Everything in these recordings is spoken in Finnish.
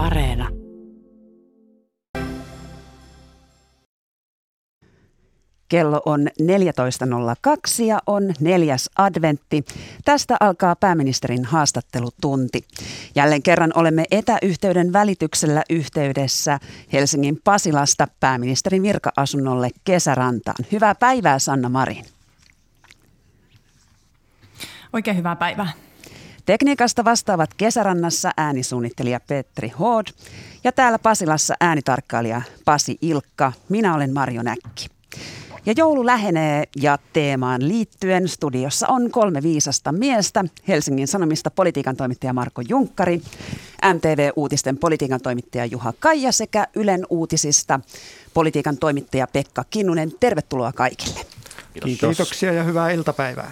Areena. Kello on 14.02 ja on neljäs adventti. Tästä alkaa pääministerin haastattelutunti. Jälleen kerran olemme etäyhteyden välityksellä yhteydessä Helsingin Pasilasta pääministerin virka-asunnolle Kesärantaan. Hyvää päivää Sanna Marin. Oikein hyvää päivää. Tekniikasta vastaavat Kesärannassa äänisuunnittelija Petri Hood ja täällä Pasilassa äänitarkkailija Pasi Ilkka. Minä olen Marjo Näkki. Ja joulu lähenee ja teemaan liittyen studiossa on kolme viisasta miestä. Helsingin Sanomista politiikan toimittaja Marko Junkkari, MTV-uutisten politiikan toimittaja Juha Kaija sekä Ylen uutisista politiikan toimittaja Pekka Kinnunen. Tervetuloa kaikille. Kiitos. Kiitoksia ja hyvää iltapäivää.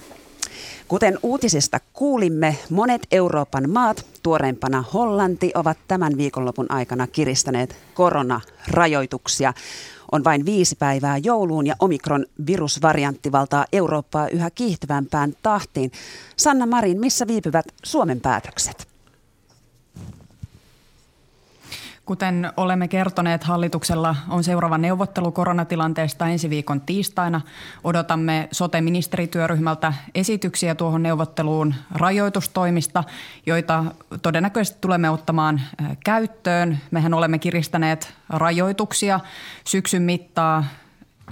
Kuten uutisista kuulimme, monet Euroopan maat, tuoreimpana Hollanti, ovat tämän viikonlopun aikana kiristäneet koronarajoituksia. On vain viisi päivää jouluun ja omikron virusvariantti valtaa Eurooppaa yhä kiihtyvämpään tahtiin. Sanna Marin, missä viipyvät Suomen päätökset? Kuten olemme kertoneet, hallituksella on seuraava neuvottelu koronatilanteesta ensi viikon tiistaina. Odotamme sote-ministerityöryhmältä esityksiä tuohon neuvotteluun rajoitustoimista, joita todennäköisesti tulemme ottamaan käyttöön. Mehän olemme kiristäneet rajoituksia syksyn mittaa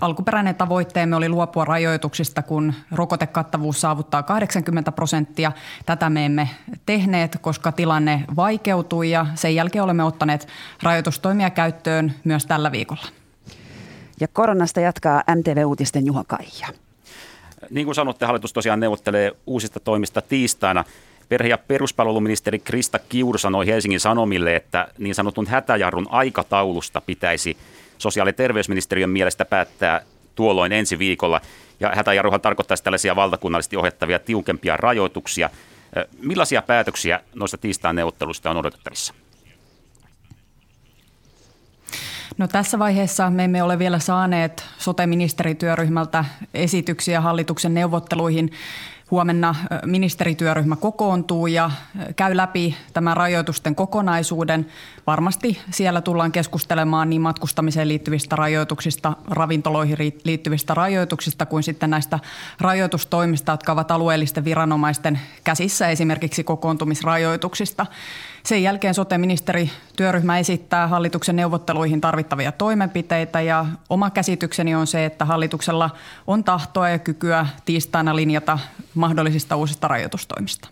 Alkuperäinen tavoitteemme oli luopua rajoituksista, kun rokotekattavuus saavuttaa 80 prosenttia. Tätä me emme tehneet, koska tilanne vaikeutui ja sen jälkeen olemme ottaneet rajoitustoimia käyttöön myös tällä viikolla. Ja koronasta jatkaa MTV-uutisten Juha Kaija. Niin kuin sanotte, hallitus tosiaan neuvottelee uusista toimista tiistaina. Perhe- ja peruspalveluministeri Krista Kiuru sanoi Helsingin Sanomille, että niin sanotun hätäjarrun aikataulusta pitäisi – sosiaali- ja terveysministeriön mielestä päättää tuolloin ensi viikolla. Ja hätäjarruhan tarkoittaisi tällaisia valtakunnallisesti ohjattavia tiukempia rajoituksia. Millaisia päätöksiä noista tiistain neuvotteluista on odotettavissa? No tässä vaiheessa me emme ole vielä saaneet sote-ministerityöryhmältä esityksiä hallituksen neuvotteluihin. Huomenna ministerityöryhmä kokoontuu ja käy läpi tämän rajoitusten kokonaisuuden. Varmasti siellä tullaan keskustelemaan niin matkustamiseen liittyvistä rajoituksista, ravintoloihin liittyvistä rajoituksista kuin sitten näistä rajoitustoimista, jotka ovat alueellisten viranomaisten käsissä, esimerkiksi kokoontumisrajoituksista. Sen jälkeen sote-ministeri työryhmä esittää hallituksen neuvotteluihin tarvittavia toimenpiteitä ja oma käsitykseni on se, että hallituksella on tahtoa ja kykyä tiistaina linjata mahdollisista uusista rajoitustoimista.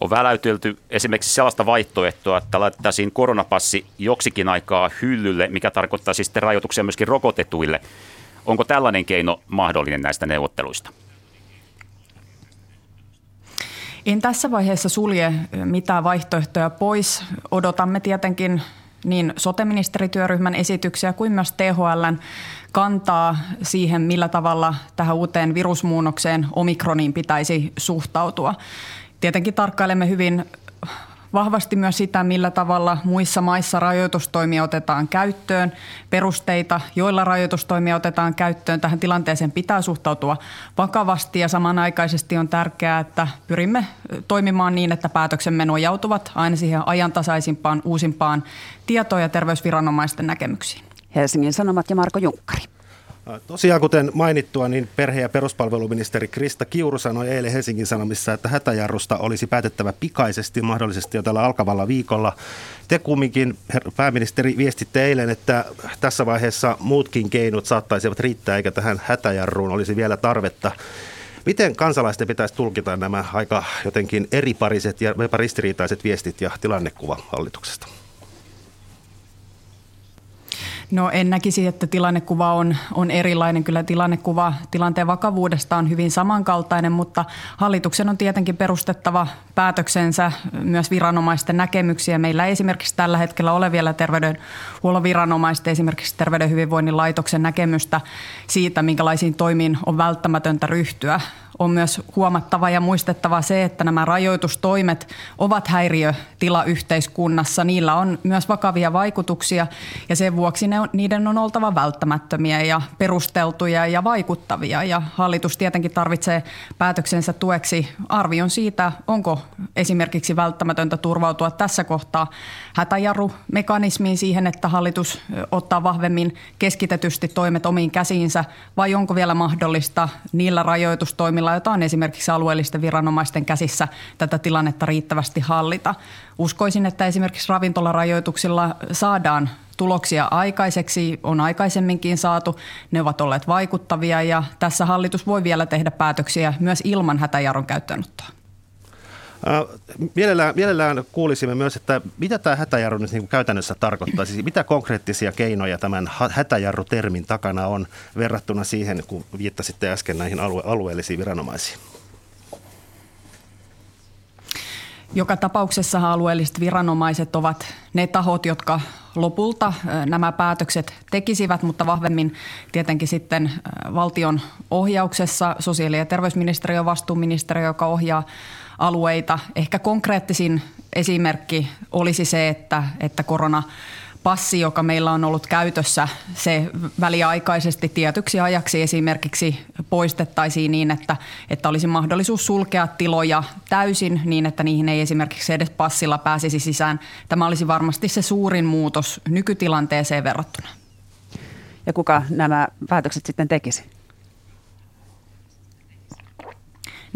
On väläytelty esimerkiksi sellaista vaihtoehtoa, että laitettaisiin koronapassi joksikin aikaa hyllylle, mikä tarkoittaa sitten rajoituksia myöskin rokotetuille. Onko tällainen keino mahdollinen näistä neuvotteluista? En tässä vaiheessa sulje mitään vaihtoehtoja pois. Odotamme tietenkin niin sote-ministerityöryhmän esityksiä kuin myös THLn kantaa siihen, millä tavalla tähän uuteen virusmuunnokseen omikroniin pitäisi suhtautua. Tietenkin tarkkailemme hyvin vahvasti myös sitä, millä tavalla muissa maissa rajoitustoimia otetaan käyttöön, perusteita, joilla rajoitustoimia otetaan käyttöön. Tähän tilanteeseen pitää suhtautua vakavasti ja samanaikaisesti on tärkeää, että pyrimme toimimaan niin, että päätöksemme nojautuvat aina siihen ajantasaisimpaan, uusimpaan tietoon ja terveysviranomaisten näkemyksiin. Helsingin Sanomat ja Marko Junkkari. Tosiaan, kuten mainittua, niin perhe- ja peruspalveluministeri Krista Kiuru sanoi eilen Helsingin Sanomissa, että hätäjarrusta olisi päätettävä pikaisesti, mahdollisesti jo tällä alkavalla viikolla. Te kumminkin, pääministeri, viestitte eilen, että tässä vaiheessa muutkin keinot saattaisivat riittää, eikä tähän hätäjarruun olisi vielä tarvetta. Miten kansalaisten pitäisi tulkita nämä aika jotenkin eripariset ja ristiriitaiset viestit ja tilannekuva hallituksesta? No en näkisi, että tilannekuva on, on erilainen. Kyllä tilannekuva tilanteen vakavuudesta on hyvin samankaltainen, mutta hallituksen on tietenkin perustettava päätöksensä myös viranomaisten näkemyksiä. Meillä ei esimerkiksi tällä hetkellä ole vielä terveydenhuollon viranomaisten, esimerkiksi Terveyden hyvinvoinnin laitoksen näkemystä siitä, minkälaisiin toimiin on välttämätöntä ryhtyä. On myös huomattava ja muistettava se, että nämä rajoitustoimet ovat häiriötila yhteiskunnassa. Niillä on myös vakavia vaikutuksia ja sen vuoksi ne, niiden on oltava välttämättömiä ja perusteltuja ja vaikuttavia. Ja hallitus tietenkin tarvitsee päätöksensä tueksi arvion siitä, onko esimerkiksi välttämätöntä turvautua tässä kohtaa hätäjarrumekanismiin siihen, että hallitus ottaa vahvemmin keskitetysti toimet omiin käsiinsä vai onko vielä mahdollista niillä rajoitustoimilla, joita on esimerkiksi alueellisten viranomaisten käsissä tätä tilannetta riittävästi hallita. Uskoisin, että esimerkiksi ravintolarajoituksilla saadaan tuloksia aikaiseksi, on aikaisemminkin saatu. Ne ovat olleet vaikuttavia ja tässä hallitus voi vielä tehdä päätöksiä myös ilman hätäjarron käyttöönottoa. Mielellään, mielellään kuulisimme myös, että mitä tämä hätäjarru nyt niin käytännössä tarkoittaa. Siis mitä konkreettisia keinoja tämän hätäjarru-termin takana on verrattuna siihen, kun viittasitte äsken näihin alue- alueellisiin viranomaisiin? Joka tapauksessa alueelliset viranomaiset ovat ne tahot, jotka lopulta nämä päätökset tekisivät, mutta vahvemmin tietenkin sitten valtion ohjauksessa sosiaali- ja terveysministeriö vastuuministeriö, joka ohjaa alueita. Ehkä konkreettisin esimerkki olisi se, että, että korona passi, joka meillä on ollut käytössä, se väliaikaisesti tietyksi ajaksi esimerkiksi poistettaisiin niin, että, että olisi mahdollisuus sulkea tiloja täysin niin, että niihin ei esimerkiksi edes passilla pääsisi sisään. Tämä olisi varmasti se suurin muutos nykytilanteeseen verrattuna. Ja kuka nämä päätökset sitten tekisi?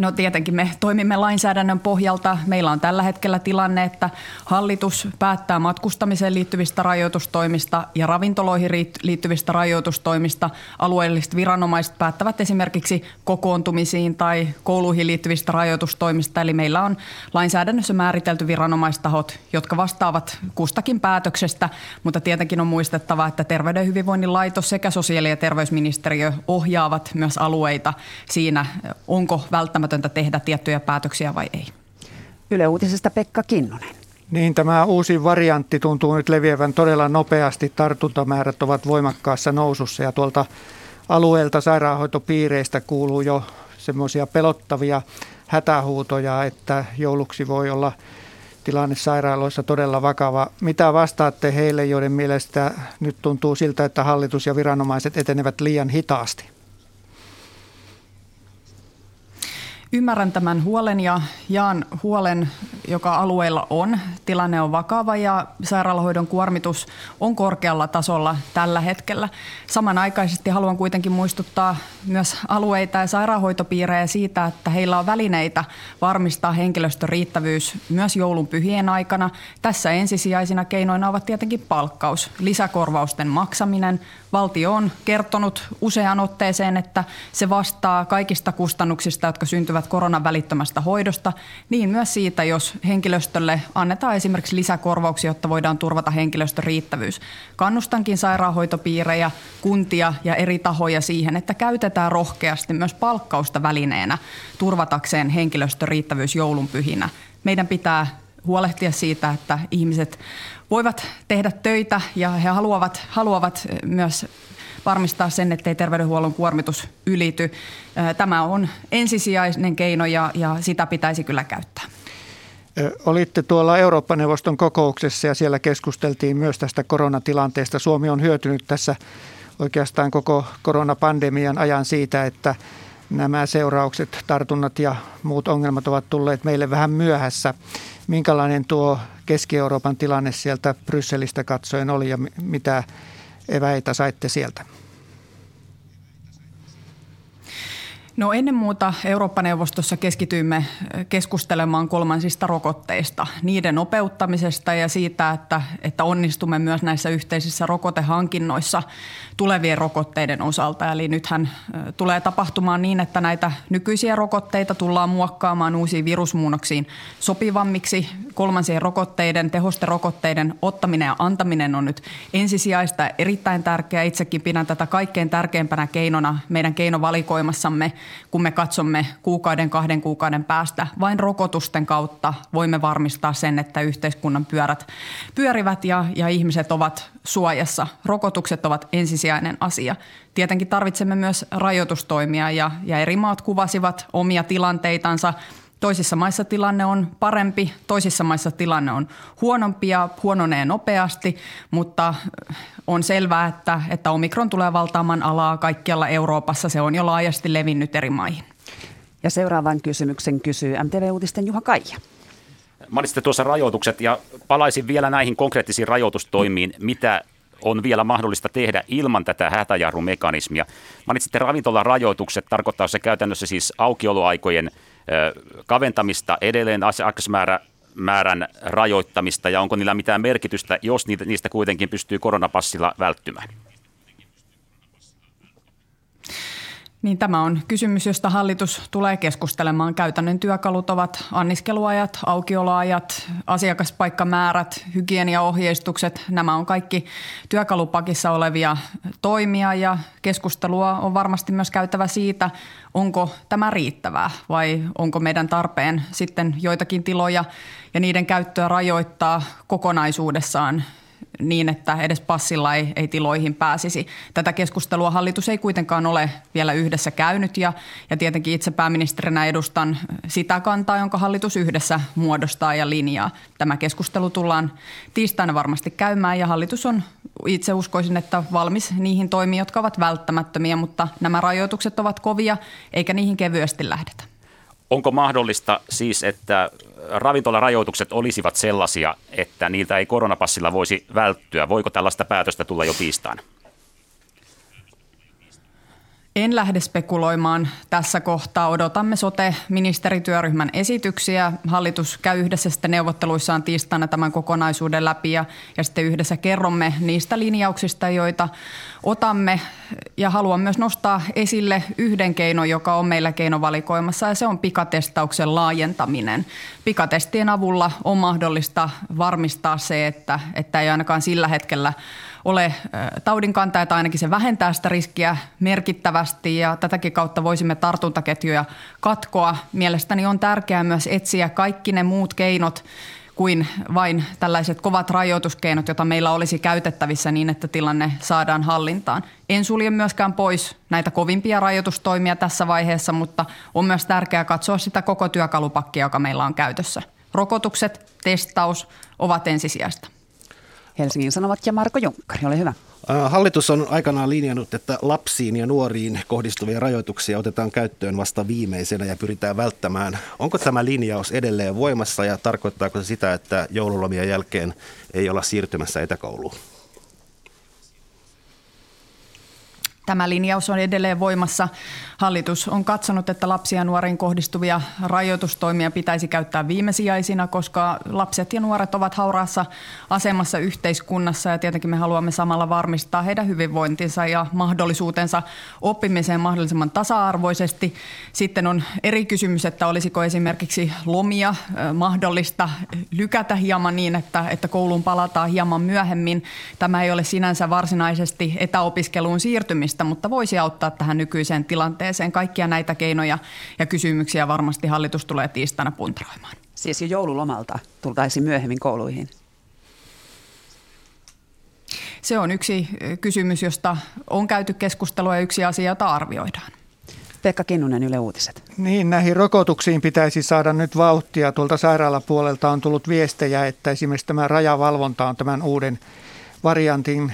No tietenkin me toimimme lainsäädännön pohjalta. Meillä on tällä hetkellä tilanne, että hallitus päättää matkustamiseen liittyvistä rajoitustoimista ja ravintoloihin liittyvistä rajoitustoimista. Alueelliset viranomaiset päättävät esimerkiksi kokoontumisiin tai kouluihin liittyvistä rajoitustoimista. Eli meillä on lainsäädännössä määritelty viranomaistahot, jotka vastaavat kustakin päätöksestä, mutta tietenkin on muistettava, että Terveyden hyvinvoinnin laitos sekä sosiaali- ja terveysministeriö ohjaavat myös alueita siinä, onko välttämättä välttämätöntä tehdä tiettyjä päätöksiä vai ei. Yle Uutisesta Pekka Kinnunen. Niin, tämä uusi variantti tuntuu nyt leviävän todella nopeasti. Tartuntamäärät ovat voimakkaassa nousussa ja tuolta alueelta sairaanhoitopiireistä kuuluu jo semmoisia pelottavia hätähuutoja, että jouluksi voi olla tilanne sairaaloissa todella vakava. Mitä vastaatte heille, joiden mielestä nyt tuntuu siltä, että hallitus ja viranomaiset etenevät liian hitaasti? Ymmärrän tämän huolen ja jaan huolen, joka alueella on. Tilanne on vakava ja sairaalahoidon kuormitus on korkealla tasolla tällä hetkellä. Samanaikaisesti haluan kuitenkin muistuttaa myös alueita ja sairaanhoitopiirejä siitä, että heillä on välineitä varmistaa henkilöstön riittävyys myös joulun pyhien aikana. Tässä ensisijaisina keinoina ovat tietenkin palkkaus, lisäkorvausten maksaminen. Valtio on kertonut useaan otteeseen, että se vastaa kaikista kustannuksista, jotka syntyvät hyötyvät koronan välittömästä hoidosta, niin myös siitä, jos henkilöstölle annetaan esimerkiksi lisäkorvauksia, jotta voidaan turvata henkilöstön riittävyys. Kannustankin sairaanhoitopiirejä, kuntia ja eri tahoja siihen, että käytetään rohkeasti myös palkkausta välineenä turvatakseen henkilöstön riittävyys joulunpyhinä. Meidän pitää huolehtia siitä, että ihmiset voivat tehdä töitä ja he haluavat, haluavat myös varmistaa sen, ettei terveydenhuollon kuormitus ylity. Tämä on ensisijainen keino ja, ja sitä pitäisi kyllä käyttää. Olitte tuolla Eurooppa-neuvoston kokouksessa ja siellä keskusteltiin myös tästä koronatilanteesta. Suomi on hyötynyt tässä oikeastaan koko koronapandemian ajan siitä, että nämä seuraukset, tartunnat ja muut ongelmat ovat tulleet meille vähän myöhässä. Minkälainen tuo Keski-Euroopan tilanne sieltä Brysselistä katsoen oli ja mitä eväitä saitte sieltä? No ennen muuta Eurooppa-neuvostossa keskityimme keskustelemaan kolmansista rokotteista, niiden nopeuttamisesta ja siitä, että, että onnistumme myös näissä yhteisissä rokotehankinnoissa tulevien rokotteiden osalta. Eli nythän tulee tapahtumaan niin, että näitä nykyisiä rokotteita tullaan muokkaamaan uusiin virusmuunnoksiin sopivammiksi. Kolmansien rokotteiden, tehosterokotteiden ottaminen ja antaminen on nyt ensisijaista erittäin tärkeää. Itsekin pidän tätä kaikkein tärkeimpänä keinona meidän keinovalikoimassamme – kun me katsomme kuukauden, kahden kuukauden päästä. Vain rokotusten kautta voimme varmistaa sen, että yhteiskunnan pyörät pyörivät ja, ja ihmiset ovat suojassa. Rokotukset ovat ensisijainen asia. Tietenkin tarvitsemme myös rajoitustoimia ja, ja eri maat kuvasivat omia tilanteitansa – Toisissa maissa tilanne on parempi, toisissa maissa tilanne on huonompi ja huononee nopeasti, mutta on selvää, että, että omikron tulee valtaamaan alaa kaikkialla Euroopassa. Se on jo laajasti levinnyt eri maihin. Ja seuraavan kysymyksen kysyy MTV-uutisten Juha Kaija. Mainitsitte tuossa rajoitukset ja palaisin vielä näihin konkreettisiin rajoitustoimiin, mitä on vielä mahdollista tehdä ilman tätä hätäjarrumekanismia. Mainitsitte ravintolarajoitukset, tarkoittaa se käytännössä siis aukioloaikojen – kaventamista, edelleen asiakasmäärä määrän rajoittamista ja onko niillä mitään merkitystä, jos niistä kuitenkin pystyy koronapassilla välttymään? Niin tämä on kysymys, josta hallitus tulee keskustelemaan. Käytännön työkalut ovat anniskeluajat, aukioloajat, asiakaspaikkamäärät, hygieniaohjeistukset. Nämä on kaikki työkalupakissa olevia toimia ja keskustelua on varmasti myös käytävä siitä, onko tämä riittävää vai onko meidän tarpeen sitten joitakin tiloja ja niiden käyttöä rajoittaa kokonaisuudessaan niin, että edes passilla ei, ei tiloihin pääsisi. Tätä keskustelua hallitus ei kuitenkaan ole vielä yhdessä käynyt ja, ja tietenkin itse pääministerinä edustan sitä kantaa, jonka hallitus yhdessä muodostaa ja linjaa. Tämä keskustelu tullaan tiistaina varmasti käymään ja hallitus on itse uskoisin, että valmis niihin toimiin, jotka ovat välttämättömiä, mutta nämä rajoitukset ovat kovia eikä niihin kevyesti lähdetä. Onko mahdollista siis, että ravintolarajoitukset olisivat sellaisia, että niiltä ei koronapassilla voisi välttyä? Voiko tällaista päätöstä tulla jo tiistaina? En lähde spekuloimaan tässä kohtaa. Odotamme sote-ministerityöryhmän esityksiä. Hallitus käy yhdessä sitten neuvotteluissaan tiistaina tämän kokonaisuuden läpi ja, ja sitten yhdessä kerromme niistä linjauksista, joita otamme. Ja haluan myös nostaa esille yhden keinon, joka on meillä keinovalikoimassa ja se on pikatestauksen laajentaminen. Pikatestien avulla on mahdollista varmistaa se, että, että ei ainakaan sillä hetkellä – ole taudin kantaja tai ainakin se vähentää sitä riskiä merkittävästi ja tätäkin kautta voisimme tartuntaketjuja katkoa. Mielestäni on tärkeää myös etsiä kaikki ne muut keinot, kuin vain tällaiset kovat rajoituskeinot, joita meillä olisi käytettävissä niin, että tilanne saadaan hallintaan. En sulje myöskään pois näitä kovimpia rajoitustoimia tässä vaiheessa, mutta on myös tärkeää katsoa sitä koko työkalupakkia, joka meillä on käytössä. Rokotukset, testaus ovat ensisijaista. Helsingin Sanomat ja Marko Junkkari, ole hyvä. Hallitus on aikanaan linjannut, että lapsiin ja nuoriin kohdistuvia rajoituksia otetaan käyttöön vasta viimeisenä ja pyritään välttämään. Onko tämä linjaus edelleen voimassa ja tarkoittaako se sitä, että joululomien jälkeen ei olla siirtymässä etäkouluun? Tämä linjaus on edelleen voimassa. Hallitus on katsonut, että lapsia ja nuoriin kohdistuvia rajoitustoimia pitäisi käyttää viimesijaisina, koska lapset ja nuoret ovat hauraassa asemassa yhteiskunnassa ja tietenkin me haluamme samalla varmistaa heidän hyvinvointinsa ja mahdollisuutensa oppimiseen mahdollisimman tasa-arvoisesti. Sitten on eri kysymys, että olisiko esimerkiksi lomia mahdollista lykätä hieman niin, että, että kouluun palataan hieman myöhemmin. Tämä ei ole sinänsä varsinaisesti etäopiskeluun siirtymistä, mutta voisi auttaa tähän nykyiseen tilanteeseen tilanteeseen. Kaikkia näitä keinoja ja kysymyksiä varmasti hallitus tulee tiistaina puntaroimaan. Siis jo joululomalta tultaisiin myöhemmin kouluihin? Se on yksi kysymys, josta on käyty keskustelua ja yksi asia, jota arvioidaan. Pekka Kinnunen, Yle Uutiset. Niin, näihin rokotuksiin pitäisi saada nyt vauhtia. Tuolta sairaalapuolelta on tullut viestejä, että esimerkiksi tämä rajavalvonta on tämän uuden variantin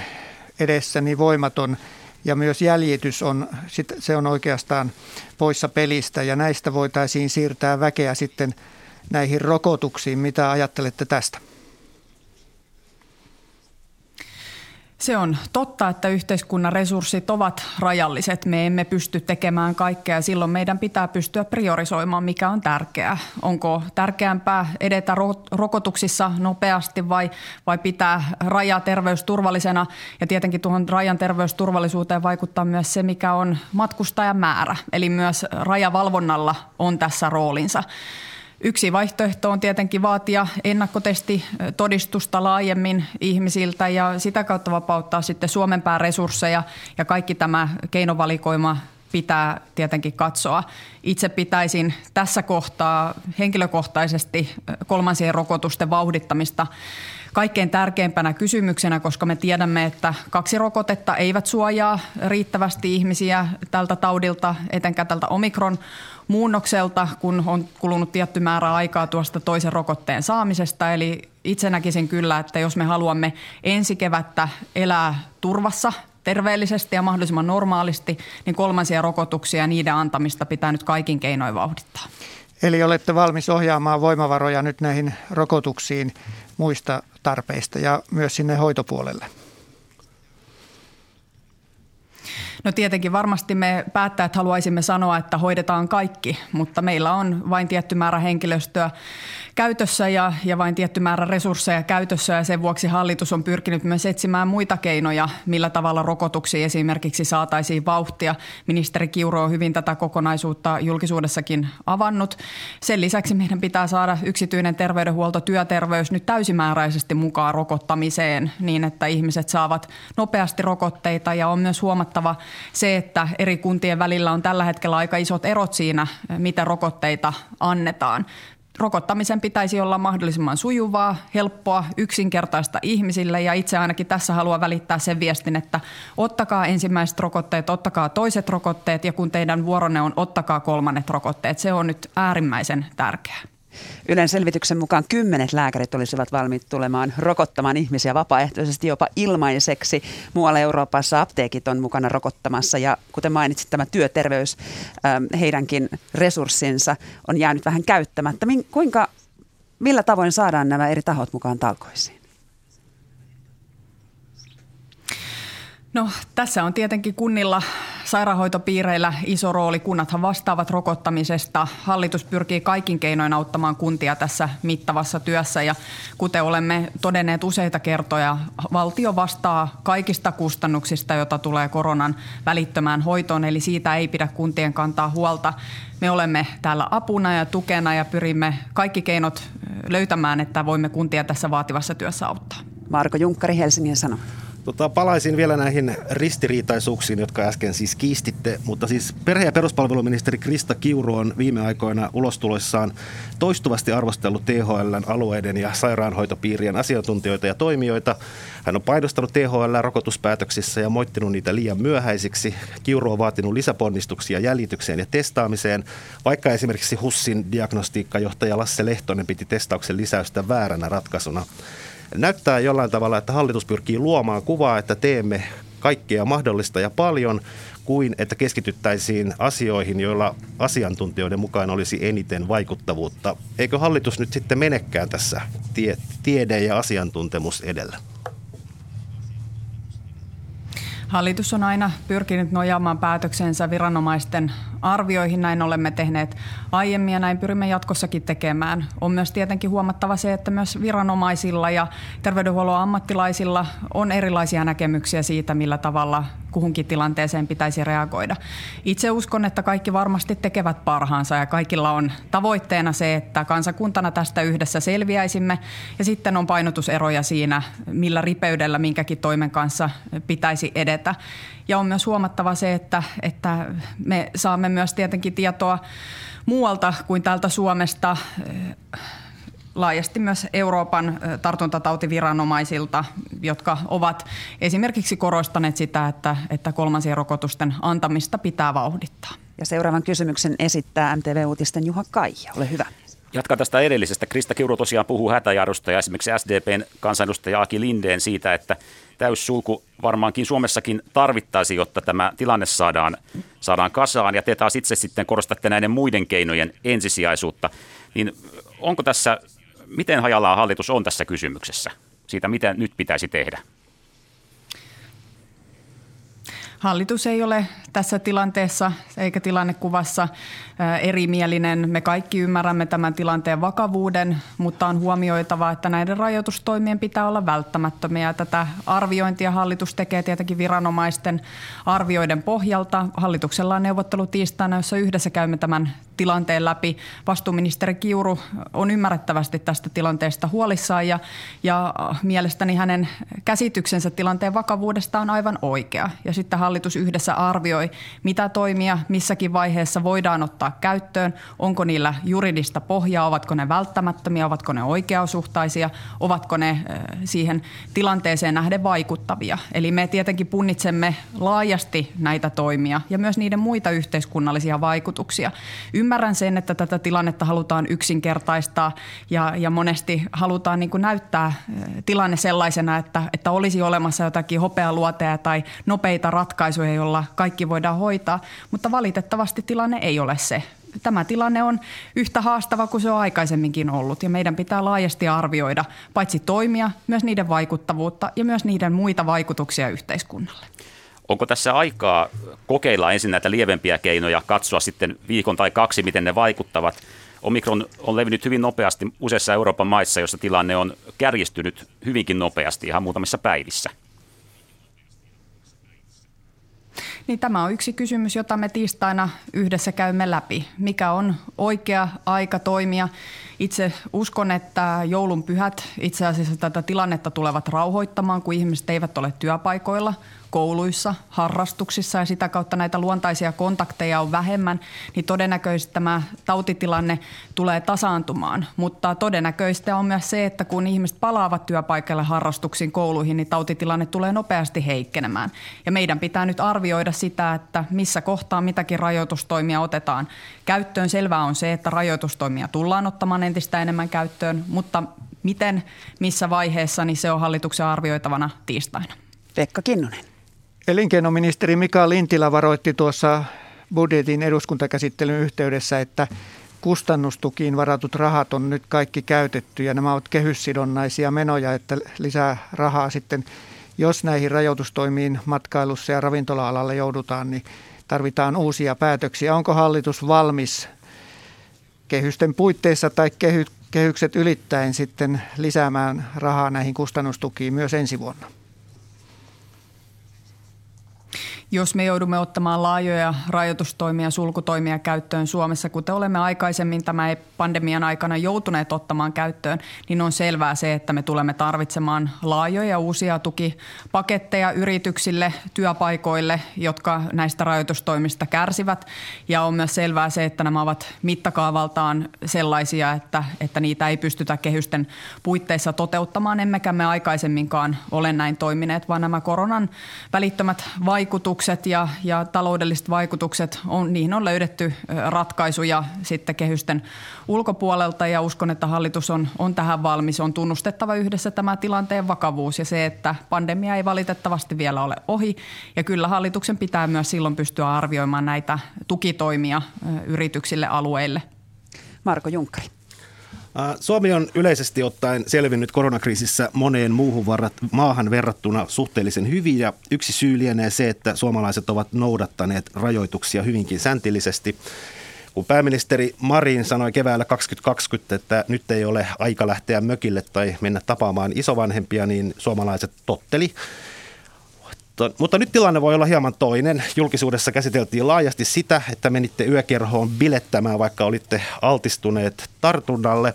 edessä niin voimaton ja myös jäljitys on, se on oikeastaan poissa pelistä ja näistä voitaisiin siirtää väkeä sitten näihin rokotuksiin. Mitä ajattelette tästä? Se on totta, että yhteiskunnan resurssit ovat rajalliset. Me emme pysty tekemään kaikkea. Silloin meidän pitää pystyä priorisoimaan, mikä on tärkeää. Onko tärkeämpää edetä rokotuksissa nopeasti vai, vai pitää raja terveysturvallisena? Ja tietenkin tuohon rajan terveysturvallisuuteen vaikuttaa myös se, mikä on matkustajamäärä. Eli myös rajavalvonnalla on tässä roolinsa. Yksi vaihtoehto on tietenkin vaatia ennakkotestitodistusta laajemmin ihmisiltä ja sitä kautta vapauttaa sitten Suomen pääresursseja ja kaikki tämä keinovalikoima pitää tietenkin katsoa. Itse pitäisin tässä kohtaa henkilökohtaisesti kolmansien rokotusten vauhdittamista kaikkein tärkeimpänä kysymyksenä, koska me tiedämme, että kaksi rokotetta eivät suojaa riittävästi ihmisiä tältä taudilta, etenkään tältä omikron muunnokselta, kun on kulunut tietty määrä aikaa tuosta toisen rokotteen saamisesta. Eli itse näkisin kyllä, että jos me haluamme ensi kevättä elää turvassa terveellisesti ja mahdollisimman normaalisti, niin kolmansia rokotuksia ja niiden antamista pitää nyt kaikin keinoin vauhdittaa. Eli olette valmis ohjaamaan voimavaroja nyt näihin rokotuksiin muista tarpeista ja myös sinne hoitopuolelle? No tietenkin varmasti me päättäjät haluaisimme sanoa, että hoidetaan kaikki, mutta meillä on vain tietty määrä henkilöstöä käytössä ja, ja vain tietty määrä resursseja käytössä ja sen vuoksi hallitus on pyrkinyt myös etsimään muita keinoja, millä tavalla rokotuksia esimerkiksi saataisiin vauhtia. Ministeri Kiuru on hyvin tätä kokonaisuutta julkisuudessakin avannut. Sen lisäksi meidän pitää saada yksityinen terveydenhuolto, työterveys nyt täysimääräisesti mukaan rokottamiseen niin, että ihmiset saavat nopeasti rokotteita ja on myös huomattava se, että eri kuntien välillä on tällä hetkellä aika isot erot siinä, miten rokotteita annetaan. Rokottamisen pitäisi olla mahdollisimman sujuvaa, helppoa, yksinkertaista ihmisille ja itse ainakin tässä haluan välittää sen viestin, että ottakaa ensimmäiset rokotteet, ottakaa toiset rokotteet ja kun teidän vuoronne on, ottakaa kolmannet rokotteet. Se on nyt äärimmäisen tärkeää. Ylen selvityksen mukaan kymmenet lääkärit olisivat valmiit tulemaan rokottamaan ihmisiä vapaaehtoisesti jopa ilmaiseksi. Muualla Euroopassa apteekit on mukana rokottamassa ja kuten mainitsit, tämä työterveys, ähm, heidänkin resurssinsa on jäänyt vähän käyttämättä. Kuinka, millä tavoin saadaan nämä eri tahot mukaan talkoisiin? No tässä on tietenkin kunnilla sairaanhoitopiireillä iso rooli. Kunnathan vastaavat rokottamisesta. Hallitus pyrkii kaikin keinoin auttamaan kuntia tässä mittavassa työssä ja kuten olemme todenneet useita kertoja, valtio vastaa kaikista kustannuksista, joita tulee koronan välittömään hoitoon, eli siitä ei pidä kuntien kantaa huolta. Me olemme täällä apuna ja tukena ja pyrimme kaikki keinot löytämään, että voimme kuntia tässä vaativassa työssä auttaa. Marko Junkkari, Helsingin Sanomat. Tota, palaisin vielä näihin ristiriitaisuuksiin, jotka äsken siis kiistitte, mutta siis perhe- ja peruspalveluministeri Krista Kiuru on viime aikoina ulostuloissaan toistuvasti arvostellut THLn alueiden ja sairaanhoitopiirien asiantuntijoita ja toimijoita. Hän on painostanut THL rokotuspäätöksissä ja moittinut niitä liian myöhäisiksi. Kiuru on vaatinut lisäponnistuksia jäljitykseen ja testaamiseen, vaikka esimerkiksi HUSSin diagnostiikkajohtaja Lasse Lehtonen piti testauksen lisäystä vääränä ratkaisuna. Näyttää jollain tavalla, että hallitus pyrkii luomaan kuvaa, että teemme kaikkea mahdollista ja paljon, kuin että keskityttäisiin asioihin, joilla asiantuntijoiden mukaan olisi eniten vaikuttavuutta. Eikö hallitus nyt sitten menekään tässä tie, tiede- ja asiantuntemus edellä? Hallitus on aina pyrkinyt nojaamaan päätöksensä viranomaisten arvioihin. Näin olemme tehneet aiemmin ja näin pyrimme jatkossakin tekemään. On myös tietenkin huomattava se, että myös viranomaisilla ja terveydenhuollon ammattilaisilla on erilaisia näkemyksiä siitä, millä tavalla kuhunkin tilanteeseen pitäisi reagoida. Itse uskon, että kaikki varmasti tekevät parhaansa ja kaikilla on tavoitteena se, että kansakuntana tästä yhdessä selviäisimme ja sitten on painotuseroja siinä, millä ripeydellä minkäkin toimen kanssa pitäisi edetä. Ja on myös huomattava se, että, että me saamme myös tietenkin tietoa muualta kuin täältä Suomesta laajasti myös Euroopan tartuntatautiviranomaisilta, jotka ovat esimerkiksi korostaneet sitä, että, että kolmansien rokotusten antamista pitää vauhdittaa. Ja seuraavan kysymyksen esittää MTV-uutisten Juha Kaija. Ole hyvä. Jatkaa tästä edellisestä. Krista Kiuru tosiaan puhuu hätäjarrusta ja esimerkiksi SDPn kansanedustaja Aki Lindeen siitä, että täyssulku varmaankin Suomessakin tarvittaisi, jotta tämä tilanne saadaan, saadaan kasaan. Ja te taas itse sitten korostatte näiden muiden keinojen ensisijaisuutta. Niin onko tässä miten hajallaan hallitus on tässä kysymyksessä siitä, mitä nyt pitäisi tehdä? Hallitus ei ole tässä tilanteessa eikä tilannekuvassa erimielinen. Me kaikki ymmärrämme tämän tilanteen vakavuuden, mutta on huomioitava, että näiden rajoitustoimien pitää olla välttämättömiä. Tätä arviointia hallitus tekee tietenkin viranomaisten arvioiden pohjalta. Hallituksella on neuvottelu tiistaina, jossa yhdessä käymme tämän tilanteen läpi. Vastuuministeri Kiuru on ymmärrettävästi tästä tilanteesta huolissaan ja, ja mielestäni hänen käsityksensä tilanteen vakavuudesta on aivan oikea. Ja sitten hallitus yhdessä arvioi, mitä toimia missäkin vaiheessa voidaan ottaa käyttöön, onko niillä juridista pohjaa, ovatko ne välttämättömiä, ovatko ne oikeasuhtaisia, ovatko ne siihen tilanteeseen nähden vaikuttavia. Eli me tietenkin punnitsemme laajasti näitä toimia ja myös niiden muita yhteiskunnallisia vaikutuksia. Ymmärrän sen, että tätä tilannetta halutaan yksinkertaistaa ja, ja monesti halutaan niin kuin näyttää tilanne sellaisena, että, että olisi olemassa jotakin hopealuoteja tai nopeita ratkaisuja, joilla kaikki voidaan hoitaa, mutta valitettavasti tilanne ei ole se. Tämä tilanne on yhtä haastava kuin se on aikaisemminkin ollut ja meidän pitää laajasti arvioida paitsi toimia, myös niiden vaikuttavuutta ja myös niiden muita vaikutuksia yhteiskunnalle. Onko tässä aikaa kokeilla ensin näitä lievempiä keinoja, katsoa sitten viikon tai kaksi, miten ne vaikuttavat? Omikron on levinnyt hyvin nopeasti useissa Euroopan maissa, joissa tilanne on kärjistynyt hyvinkin nopeasti ihan muutamissa päivissä. Niin tämä on yksi kysymys, jota me tiistaina yhdessä käymme läpi. Mikä on oikea aika toimia? Itse uskon, että joulun pyhät itse asiassa tätä tilannetta tulevat rauhoittamaan, kun ihmiset eivät ole työpaikoilla – kouluissa, harrastuksissa ja sitä kautta näitä luontaisia kontakteja on vähemmän, niin todennäköisesti tämä tautitilanne tulee tasaantumaan. Mutta todennäköistä on myös se, että kun ihmiset palaavat työpaikalle harrastuksiin, kouluihin, niin tautitilanne tulee nopeasti heikkenemään. Ja meidän pitää nyt arvioida sitä, että missä kohtaa mitäkin rajoitustoimia otetaan käyttöön. Selvää on se, että rajoitustoimia tullaan ottamaan entistä enemmän käyttöön, mutta miten, missä vaiheessa, niin se on hallituksen arvioitavana tiistaina. Pekka Kinnunen. Elinkeinoministeri Mika Lintilä varoitti tuossa budjetin eduskuntakäsittelyn yhteydessä, että kustannustukiin varatut rahat on nyt kaikki käytetty ja nämä ovat kehyssidonnaisia menoja, että lisää rahaa sitten, jos näihin rajoitustoimiin matkailussa ja ravintola-alalla joudutaan, niin tarvitaan uusia päätöksiä. Onko hallitus valmis kehysten puitteissa tai kehy, kehykset ylittäen sitten lisäämään rahaa näihin kustannustukiin myös ensi vuonna? Jos me joudumme ottamaan laajoja rajoitustoimia, sulkutoimia käyttöön Suomessa, kuten olemme aikaisemmin tämän pandemian aikana joutuneet ottamaan käyttöön, niin on selvää se, että me tulemme tarvitsemaan laajoja uusia tukipaketteja yrityksille, työpaikoille, jotka näistä rajoitustoimista kärsivät. Ja on myös selvää se, että nämä ovat mittakaavaltaan sellaisia, että, että niitä ei pystytä kehysten puitteissa toteuttamaan, emmekä me aikaisemminkaan ole näin toimineet, vaan nämä koronan välittömät vaikutukset vaikutukset ja, ja taloudelliset vaikutukset, on, niihin on löydetty ratkaisuja sitten kehysten ulkopuolelta ja uskon, että hallitus on, on tähän valmis. On tunnustettava yhdessä tämä tilanteen vakavuus ja se, että pandemia ei valitettavasti vielä ole ohi ja kyllä hallituksen pitää myös silloin pystyä arvioimaan näitä tukitoimia yrityksille alueille. Marko Junkkari. Suomi on yleisesti ottaen selvinnyt koronakriisissä moneen muuhun varat, maahan verrattuna suhteellisen hyvin ja yksi syy lienee se, että suomalaiset ovat noudattaneet rajoituksia hyvinkin säntillisesti. Kun pääministeri Marin sanoi keväällä 2020, että nyt ei ole aika lähteä mökille tai mennä tapaamaan isovanhempia, niin suomalaiset totteli mutta, mutta nyt tilanne voi olla hieman toinen. Julkisuudessa käsiteltiin laajasti sitä, että menitte yökerhoon bilettämään, vaikka olitte altistuneet tartunnalle.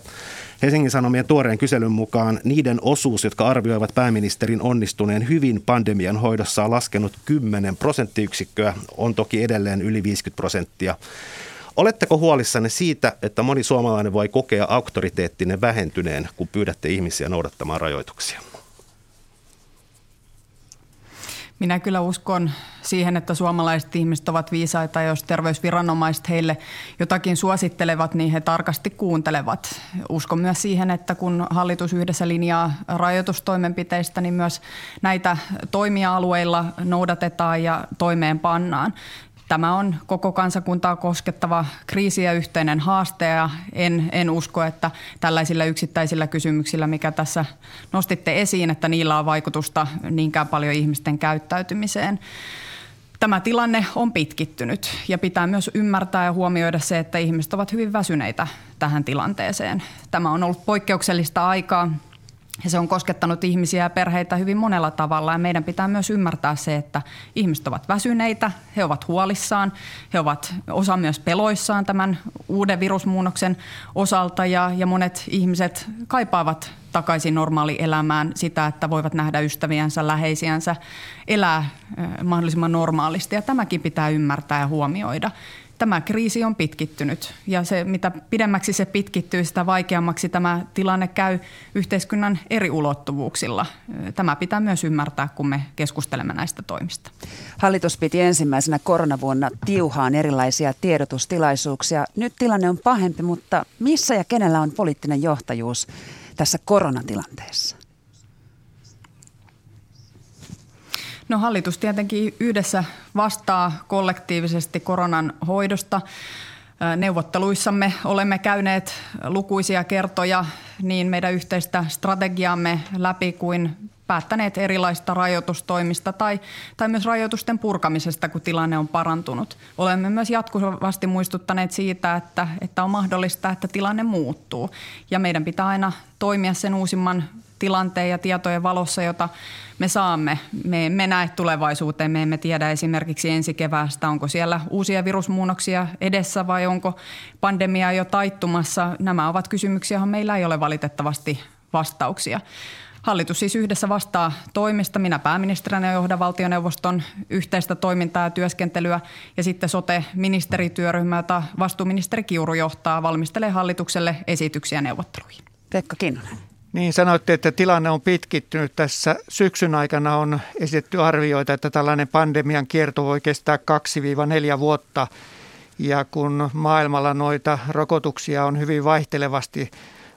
Helsingin Sanomien tuoreen kyselyn mukaan niiden osuus, jotka arvioivat pääministerin onnistuneen hyvin pandemian hoidossa on laskenut 10 prosenttiyksikköä, on toki edelleen yli 50 prosenttia. Oletteko huolissanne siitä, että moni suomalainen voi kokea auktoriteettinen vähentyneen, kun pyydätte ihmisiä noudattamaan rajoituksia? Minä kyllä uskon siihen, että suomalaiset ihmiset ovat viisaita jos terveysviranomaiset heille jotakin suosittelevat, niin he tarkasti kuuntelevat. Uskon myös siihen, että kun hallitus yhdessä linjaa rajoitustoimenpiteistä, niin myös näitä toimia-alueilla noudatetaan ja toimeenpannaan. Tämä on koko kansakuntaa koskettava kriisi ja yhteinen haaste ja en, en usko, että tällaisilla yksittäisillä kysymyksillä, mikä tässä nostitte esiin, että niillä on vaikutusta niinkään paljon ihmisten käyttäytymiseen. Tämä tilanne on pitkittynyt ja pitää myös ymmärtää ja huomioida se, että ihmiset ovat hyvin väsyneitä tähän tilanteeseen. Tämä on ollut poikkeuksellista aikaa Ja se on koskettanut ihmisiä ja perheitä hyvin monella tavalla. Ja meidän pitää myös ymmärtää se, että ihmiset ovat väsyneitä, he ovat huolissaan, he ovat osa myös peloissaan tämän uuden virusmuunnoksen osalta. Ja, ja monet ihmiset kaipaavat takaisin normaalielämään sitä, että voivat nähdä ystäviänsä, läheisiänsä, elää mahdollisimman normaalisti. Ja tämäkin pitää ymmärtää ja huomioida tämä kriisi on pitkittynyt ja se, mitä pidemmäksi se pitkittyy, sitä vaikeammaksi tämä tilanne käy yhteiskunnan eri ulottuvuuksilla. Tämä pitää myös ymmärtää, kun me keskustelemme näistä toimista. Hallitus piti ensimmäisenä koronavuonna tiuhaan erilaisia tiedotustilaisuuksia. Nyt tilanne on pahempi, mutta missä ja kenellä on poliittinen johtajuus tässä koronatilanteessa? No hallitus tietenkin yhdessä vastaa kollektiivisesti koronan hoidosta. Neuvotteluissamme olemme käyneet lukuisia kertoja niin meidän yhteistä strategiaamme läpi kuin päättäneet erilaista rajoitustoimista tai, tai myös rajoitusten purkamisesta, kun tilanne on parantunut. Olemme myös jatkuvasti muistuttaneet siitä, että, että on mahdollista, että tilanne muuttuu ja meidän pitää aina toimia sen uusimman tilanteen ja tietojen valossa, jota me saamme. Me emme näe tulevaisuuteen, me emme tiedä esimerkiksi ensi keväästä, onko siellä uusia virusmuunnoksia edessä vai onko pandemia jo taittumassa. Nämä ovat kysymyksiä, joihin meillä ei ole valitettavasti vastauksia. Hallitus siis yhdessä vastaa toimista. Minä pääministerinä johdan valtioneuvoston yhteistä toimintaa ja työskentelyä ja sitten sote-ministerityöryhmä, jota vastuuministeri Kiuru johtaa, valmistelee hallitukselle esityksiä neuvotteluihin. Pekka Kinnunen. Niin sanoitte, että tilanne on pitkittynyt. Tässä syksyn aikana on esitetty arvioita, että tällainen pandemian kierto voi kestää 2-4 vuotta. Ja kun maailmalla noita rokotuksia on hyvin vaihtelevasti,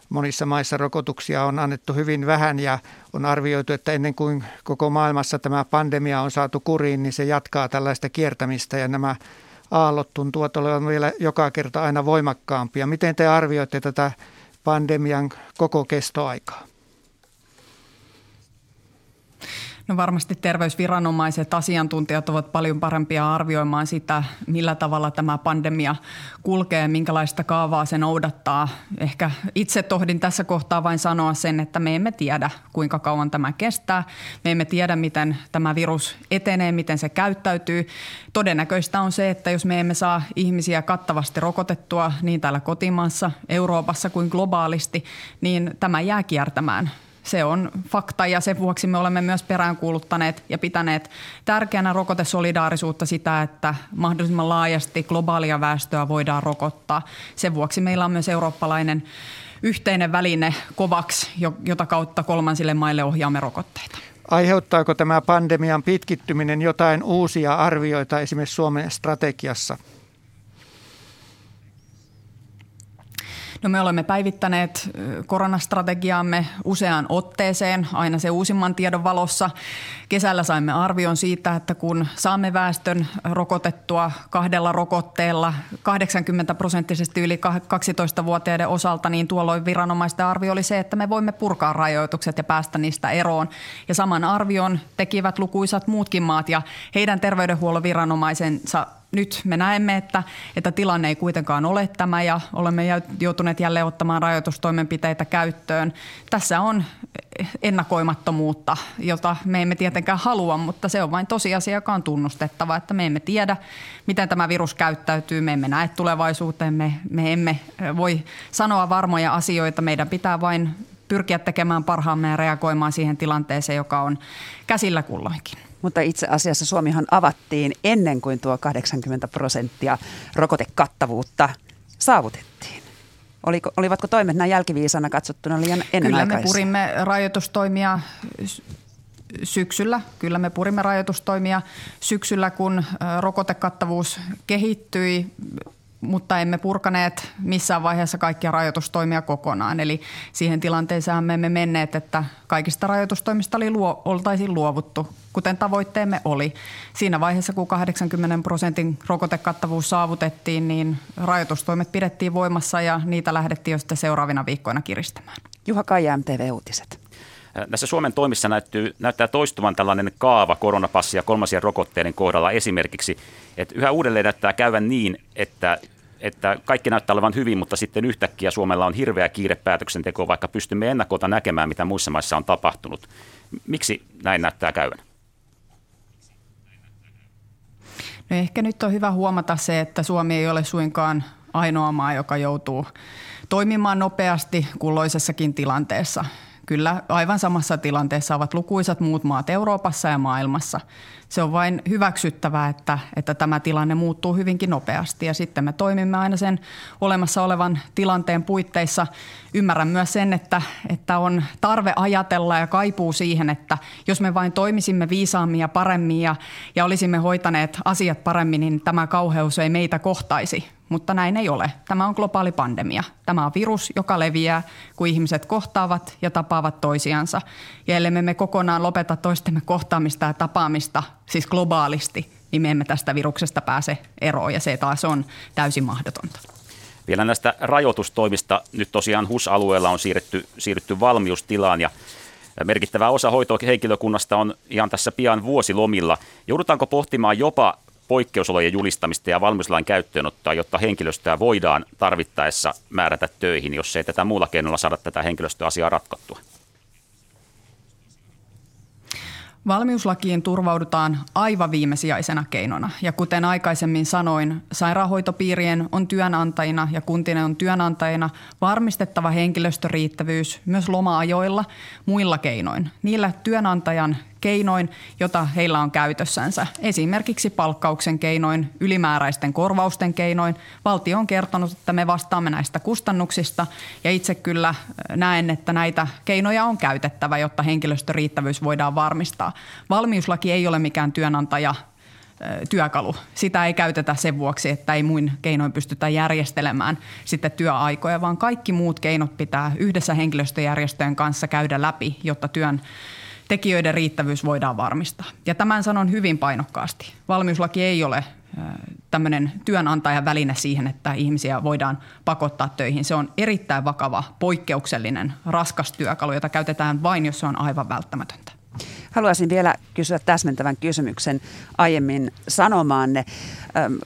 monissa maissa rokotuksia on annettu hyvin vähän ja on arvioitu, että ennen kuin koko maailmassa tämä pandemia on saatu kuriin, niin se jatkaa tällaista kiertämistä ja nämä aallot tuntuvat olevan vielä joka kerta aina voimakkaampia. Miten te arvioitte tätä pandemian koko kestoaikaa? No varmasti terveysviranomaiset, asiantuntijat ovat paljon parempia arvioimaan sitä, millä tavalla tämä pandemia kulkee, minkälaista kaavaa se noudattaa. Ehkä itse tohdin tässä kohtaa vain sanoa sen, että me emme tiedä, kuinka kauan tämä kestää. Me emme tiedä, miten tämä virus etenee, miten se käyttäytyy. Todennäköistä on se, että jos me emme saa ihmisiä kattavasti rokotettua niin täällä kotimaassa, Euroopassa kuin globaalisti, niin tämä jää kiertämään se on fakta ja sen vuoksi me olemme myös peräänkuuluttaneet ja pitäneet tärkeänä rokotesolidaarisuutta sitä, että mahdollisimman laajasti globaalia väestöä voidaan rokottaa. Sen vuoksi meillä on myös eurooppalainen yhteinen väline COVAX, jota kautta kolmansille maille ohjaamme rokotteita. Aiheuttaako tämä pandemian pitkittyminen jotain uusia arvioita esimerkiksi Suomen strategiassa? No me olemme päivittäneet koronastrategiaamme useaan otteeseen, aina se uusimman tiedon valossa. Kesällä saimme arvion siitä, että kun saamme väestön rokotettua kahdella rokotteella 80 prosenttisesti yli 12-vuotiaiden osalta, niin tuolloin viranomaisten arvio oli se, että me voimme purkaa rajoitukset ja päästä niistä eroon. Ja saman arvion tekivät lukuisat muutkin maat ja heidän terveydenhuollon viranomaisensa nyt me näemme, että, että tilanne ei kuitenkaan ole tämä ja olemme joutuneet jälleen ottamaan rajoitustoimenpiteitä käyttöön. Tässä on ennakoimattomuutta, jota me emme tietenkään halua, mutta se on vain tosiasia, joka on tunnustettava, että me emme tiedä, miten tämä virus käyttäytyy, me emme näe tulevaisuuteen, me, me emme voi sanoa varmoja asioita, meidän pitää vain pyrkiä tekemään parhaamme ja reagoimaan siihen tilanteeseen, joka on käsillä kulloinkin. Mutta itse asiassa Suomihan avattiin ennen kuin tuo 80 prosenttia rokotekattavuutta saavutettiin. Oliko, olivatko toimet näin jälkiviisana katsottuna liian Kyllä me purimme rajoitustoimia syksyllä. Kyllä me purimme rajoitustoimia syksyllä, kun rokotekattavuus kehittyi mutta emme purkaneet missään vaiheessa kaikkia rajoitustoimia kokonaan. Eli siihen tilanteeseen me emme menneet, että kaikista rajoitustoimista oli luo, oltaisiin luovuttu, kuten tavoitteemme oli. Siinä vaiheessa, kun 80 prosentin rokotekattavuus saavutettiin, niin rajoitustoimet pidettiin voimassa ja niitä lähdettiin jo sitten seuraavina viikkoina kiristämään. Juha Kaija, MTV Uutiset. Näissä Suomen toimissa näyttyy, näyttää toistuvan tällainen kaava koronapassia kolmasien rokotteiden kohdalla esimerkiksi, että yhä uudelleen näyttää käyvän niin, että että kaikki näyttää olevan hyvin, mutta sitten yhtäkkiä Suomella on hirveä kiire päätöksenteko, vaikka pystymme ennakolta näkemään, mitä muissa maissa on tapahtunut. Miksi näin näyttää käyvän? No ehkä nyt on hyvä huomata se, että Suomi ei ole suinkaan ainoa maa, joka joutuu toimimaan nopeasti kulloisessakin tilanteessa. Kyllä aivan samassa tilanteessa ovat lukuisat muut maat Euroopassa ja maailmassa. Se on vain hyväksyttävää, että, että tämä tilanne muuttuu hyvinkin nopeasti ja sitten me toimimme aina sen olemassa olevan tilanteen puitteissa. Ymmärrän myös sen, että, että on tarve ajatella ja kaipuu siihen, että jos me vain toimisimme viisaammin ja paremmin ja, ja olisimme hoitaneet asiat paremmin, niin tämä kauheus ei meitä kohtaisi mutta näin ei ole. Tämä on globaali pandemia. Tämä on virus, joka leviää, kun ihmiset kohtaavat ja tapaavat toisiansa. Ja ellei me kokonaan lopeta toistemme kohtaamista ja tapaamista, siis globaalisti, niin me emme tästä viruksesta pääse eroon ja se taas on täysin mahdotonta. Vielä näistä rajoitustoimista. Nyt tosiaan HUS-alueella on siirretty, siirrytty valmiustilaan ja merkittävä osa hoitohenkilökunnasta on ihan tässä pian vuosilomilla. Joudutaanko pohtimaan jopa poikkeusolojen julistamista ja valmiuslain käyttöönottoa, jotta henkilöstöä voidaan tarvittaessa määrätä töihin, jos ei tätä muulla keinolla saada tätä henkilöstöasiaa ratkottua? Valmiuslakiin turvaudutaan aivan viimesijaisena keinona. Ja kuten aikaisemmin sanoin, sairaanhoitopiirien on työnantajina ja kuntien on työnantajina varmistettava henkilöstöriittävyys myös loma-ajoilla muilla keinoin. Niillä työnantajan keinoin, jota heillä on käytössänsä. Esimerkiksi palkkauksen keinoin, ylimääräisten korvausten keinoin. Valtio on kertonut, että me vastaamme näistä kustannuksista ja itse kyllä äh, näen, että näitä keinoja on käytettävä, jotta henkilöstöriittävyys voidaan varmistaa. Valmiuslaki ei ole mikään työnantaja äh, työkalu. Sitä ei käytetä sen vuoksi, että ei muin keinoin pystytä järjestelemään sitten työaikoja, vaan kaikki muut keinot pitää yhdessä henkilöstöjärjestöjen kanssa käydä läpi, jotta työn tekijöiden riittävyys voidaan varmistaa. Ja tämän sanon hyvin painokkaasti. Valmiuslaki ei ole tämmöinen työnantajan väline siihen, että ihmisiä voidaan pakottaa töihin. Se on erittäin vakava, poikkeuksellinen, raskas työkalu, jota käytetään vain, jos se on aivan välttämätöntä. Haluaisin vielä kysyä täsmentävän kysymyksen aiemmin sanomaanne,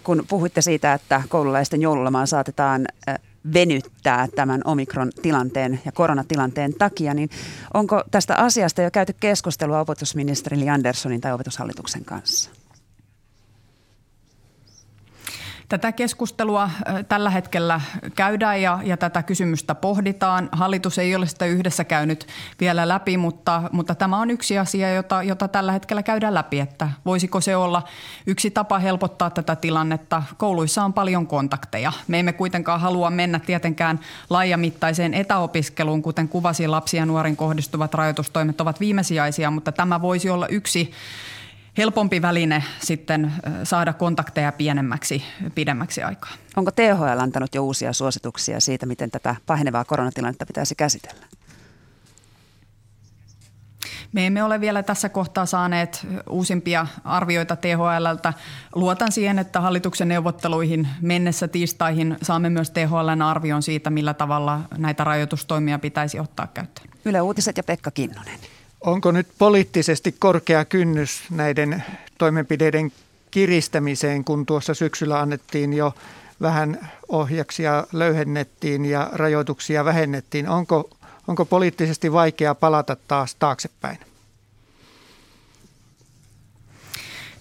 kun puhuitte siitä, että koululaisten joululomaan saatetaan venyttää tämän omikron-tilanteen ja koronatilanteen takia, niin onko tästä asiasta jo käyty keskustelua opetusministeri Anderssonin tai opetushallituksen kanssa? Tätä keskustelua tällä hetkellä käydään ja, ja tätä kysymystä pohditaan. Hallitus ei ole sitä yhdessä käynyt vielä läpi, mutta, mutta tämä on yksi asia, jota, jota tällä hetkellä käydään läpi, että voisiko se olla yksi tapa helpottaa tätä tilannetta. Kouluissa on paljon kontakteja. Me emme kuitenkaan halua mennä tietenkään laajamittaiseen etäopiskeluun, kuten kuvasin lapsia ja nuorin kohdistuvat rajoitustoimet ovat viimesijaisia, mutta tämä voisi olla yksi helpompi väline sitten saada kontakteja pienemmäksi, pidemmäksi aikaa. Onko THL antanut jo uusia suosituksia siitä, miten tätä pahenevaa koronatilannetta pitäisi käsitellä? Me emme ole vielä tässä kohtaa saaneet uusimpia arvioita THLltä. Luotan siihen, että hallituksen neuvotteluihin mennessä tiistaihin saamme myös THLn arvion siitä, millä tavalla näitä rajoitustoimia pitäisi ottaa käyttöön. Yle Uutiset ja Pekka Kinnunen. Onko nyt poliittisesti korkea kynnys näiden toimenpideiden kiristämiseen, kun tuossa syksyllä annettiin jo vähän ohjaksia löyhennettiin ja rajoituksia vähennettiin. Onko, onko poliittisesti vaikea palata taas taaksepäin?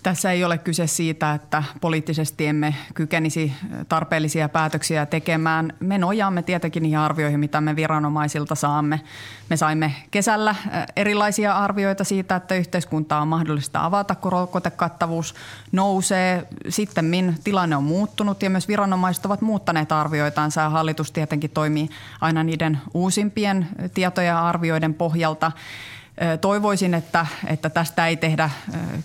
Tässä ei ole kyse siitä, että poliittisesti emme kykenisi tarpeellisia päätöksiä tekemään. Me nojaamme tietenkin niihin arvioihin, mitä me viranomaisilta saamme. Me saimme kesällä erilaisia arvioita siitä, että yhteiskuntaa on mahdollista avata, kun rokotekattavuus nousee. Sitten tilanne on muuttunut ja myös viranomaiset ovat muuttaneet arvioitansa hallitus tietenkin toimii aina niiden uusimpien tietoja ja arvioiden pohjalta. Toivoisin, että, että tästä ei tehdä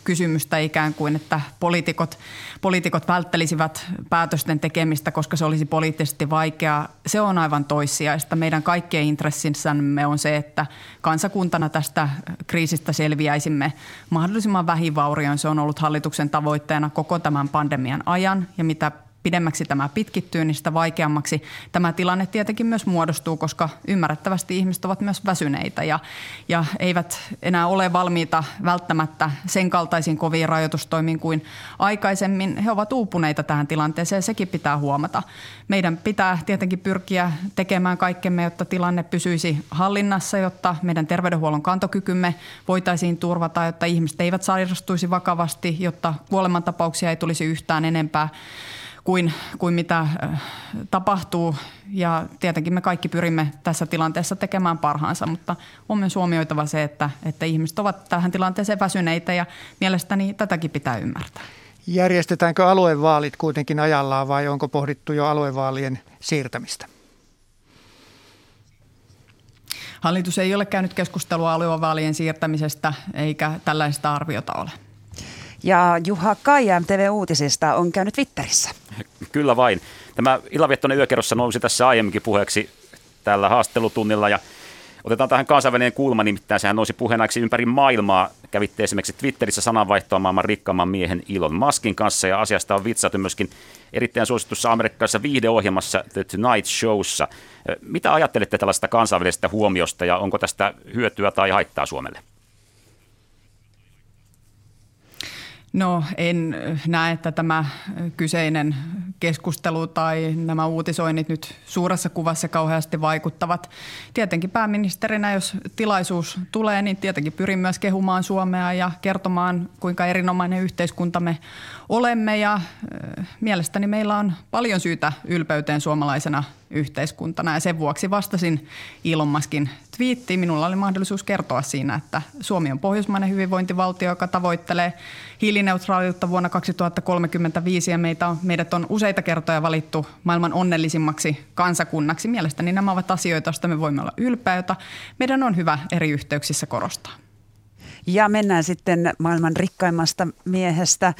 kysymystä ikään kuin, että poliitikot, poliitikot välttelisivät päätösten tekemistä, koska se olisi poliittisesti vaikeaa. Se on aivan toissijaista. Meidän kaikkien intressissämme on se, että kansakuntana tästä kriisistä selviäisimme mahdollisimman vähin vaurioin. Se on ollut hallituksen tavoitteena koko tämän pandemian ajan ja mitä pidemmäksi tämä pitkittyy, niin sitä vaikeammaksi tämä tilanne tietenkin myös muodostuu, koska ymmärrettävästi ihmiset ovat myös väsyneitä ja, ja eivät enää ole valmiita välttämättä sen kaltaisiin koviin rajoitustoimiin kuin aikaisemmin. He ovat uupuneita tähän tilanteeseen sekin pitää huomata. Meidän pitää tietenkin pyrkiä tekemään kaikkemme, jotta tilanne pysyisi hallinnassa, jotta meidän terveydenhuollon kantokykymme voitaisiin turvata, jotta ihmiset eivät sairastuisi vakavasti, jotta kuolemantapauksia ei tulisi yhtään enempää kuin, kuin mitä äh, tapahtuu. Ja tietenkin me kaikki pyrimme tässä tilanteessa tekemään parhaansa, mutta on myös huomioitava se, että, että ihmiset ovat tähän tilanteeseen väsyneitä ja mielestäni tätäkin pitää ymmärtää. Järjestetäänkö aluevaalit kuitenkin ajallaan vai onko pohdittu jo aluevaalien siirtämistä? Hallitus ei ole käynyt keskustelua aluevaalien siirtämisestä eikä tällaista arviota ole. Ja Juha Kaija MTV Uutisista on käynyt Twitterissä. Kyllä vain. Tämä Ilaviettoinen yökerrossa nousi tässä aiemminkin puheeksi tällä haastattelutunnilla ja Otetaan tähän kansainvälinen kulma, nimittäin sehän nousi puheenaiksi ympäri maailmaa. Kävitte esimerkiksi Twitterissä sananvaihtoa maailman rikkaamman miehen Elon Muskin kanssa ja asiasta on vitsattu myöskin erittäin suositussa amerikkalaisessa viihdeohjelmassa The Tonight Showssa. Mitä ajattelette tällaista kansainvälisestä huomiosta ja onko tästä hyötyä tai haittaa Suomelle? No en näe, että tämä kyseinen keskustelu tai nämä uutisoinnit nyt suuressa kuvassa kauheasti vaikuttavat. Tietenkin pääministerinä, jos tilaisuus tulee, niin tietenkin pyrin myös kehumaan Suomea ja kertomaan, kuinka erinomainen yhteiskuntamme olemme ja mielestäni meillä on paljon syytä ylpeyteen suomalaisena yhteiskuntana ja sen vuoksi vastasin Elon Muskin twiittiin. Minulla oli mahdollisuus kertoa siinä, että Suomi on pohjoismainen hyvinvointivaltio, joka tavoittelee hiilineutraaliutta vuonna 2035 ja meitä on, meidät on useita kertoja valittu maailman onnellisimmaksi kansakunnaksi. Mielestäni nämä ovat asioita, joista me voimme olla ylpeitä, meidän on hyvä eri yhteyksissä korostaa. Ja mennään sitten maailman rikkaimmasta miehestä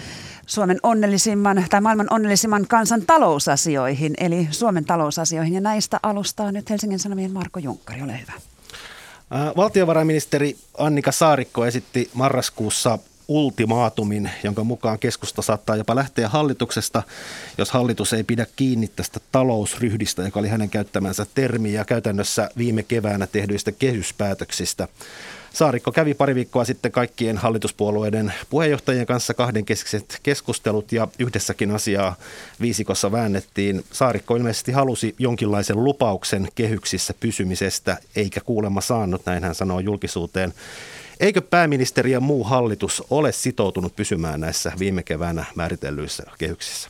Suomen onnellisimman tai maailman onnellisimman kansan talousasioihin, eli Suomen talousasioihin. Ja näistä alustaa nyt Helsingin Sanomien Marko Junkkari, ole hyvä. Valtiovarainministeri Annika Saarikko esitti marraskuussa ultimaatumin, jonka mukaan keskusta saattaa jopa lähteä hallituksesta, jos hallitus ei pidä kiinni tästä talousryhdistä, joka oli hänen käyttämänsä termi ja käytännössä viime keväänä tehdyistä kehyspäätöksistä. Saarikko kävi pari viikkoa sitten kaikkien hallituspuolueiden puheenjohtajien kanssa kahden keskiset keskustelut ja yhdessäkin asiaa viisikossa väännettiin. Saarikko ilmeisesti halusi jonkinlaisen lupauksen kehyksissä pysymisestä, eikä kuulemma saanut, näin hän sanoo julkisuuteen. Eikö pääministeri ja muu hallitus ole sitoutunut pysymään näissä viime keväänä määritellyissä kehyksissä?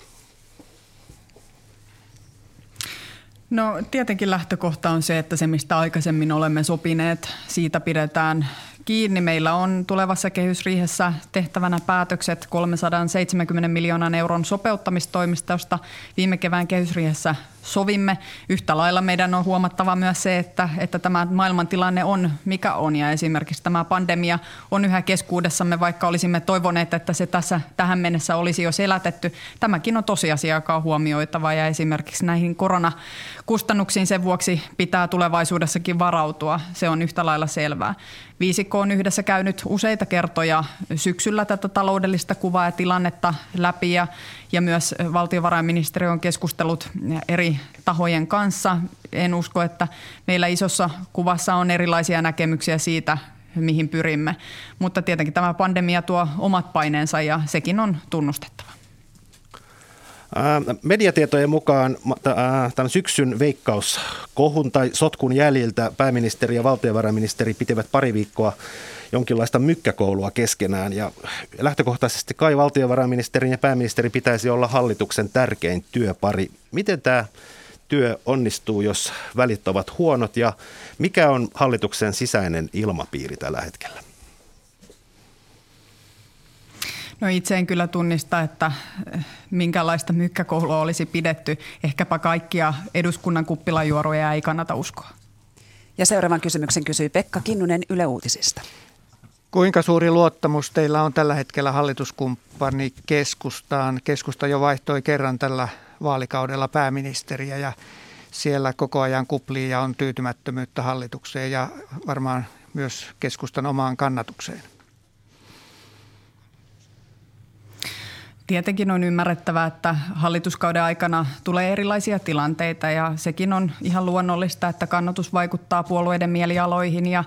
No tietenkin lähtökohta on se, että se mistä aikaisemmin olemme sopineet, siitä pidetään kiinni. Meillä on tulevassa kehysriihessä tehtävänä päätökset 370 miljoonan euron sopeuttamistoimista, josta viime kevään kehysriihessä sovimme. Yhtä lailla meidän on huomattava myös se, että, että tämä maailmantilanne on mikä on ja esimerkiksi tämä pandemia on yhä keskuudessamme, vaikka olisimme toivoneet, että se tässä tähän mennessä olisi jo selätetty. Tämäkin on tosiasia, joka on huomioitava ja esimerkiksi näihin koronakustannuksiin sen vuoksi pitää tulevaisuudessakin varautua. Se on yhtä lailla selvää. Viisikko on yhdessä käynyt useita kertoja syksyllä tätä taloudellista kuvaa ja tilannetta läpi ja, ja myös valtiovarainministeriö on keskustellut eri tahojen kanssa. En usko, että meillä isossa kuvassa on erilaisia näkemyksiä siitä, mihin pyrimme. Mutta tietenkin tämä pandemia tuo omat paineensa ja sekin on tunnustettava. Mediatietojen mukaan tämän syksyn veikkauskohun tai sotkun jäljiltä pääministeri ja valtiovarainministeri pitivät pari viikkoa jonkinlaista mykkäkoulua keskenään. Ja lähtökohtaisesti kai valtiovarainministerin ja pääministeri pitäisi olla hallituksen tärkein työpari. Miten tämä työ onnistuu, jos välit ovat huonot ja mikä on hallituksen sisäinen ilmapiiri tällä hetkellä? No itse en kyllä tunnista, että eh, minkälaista mykkäkoulua olisi pidetty. Ehkäpä kaikkia eduskunnan kuppilajuoroja ei kannata uskoa. Ja seuraavan kysymyksen kysyy Pekka Kinnunen Yle Uutisista. Kuinka suuri luottamus teillä on tällä hetkellä hallituskumppani keskustaan? Keskusta jo vaihtoi kerran tällä vaalikaudella pääministeriä ja siellä koko ajan kuplii ja on tyytymättömyyttä hallitukseen ja varmaan myös keskustan omaan kannatukseen. Tietenkin on ymmärrettävää, että hallituskauden aikana tulee erilaisia tilanteita ja sekin on ihan luonnollista, että kannatus vaikuttaa puolueiden mielialoihin ja,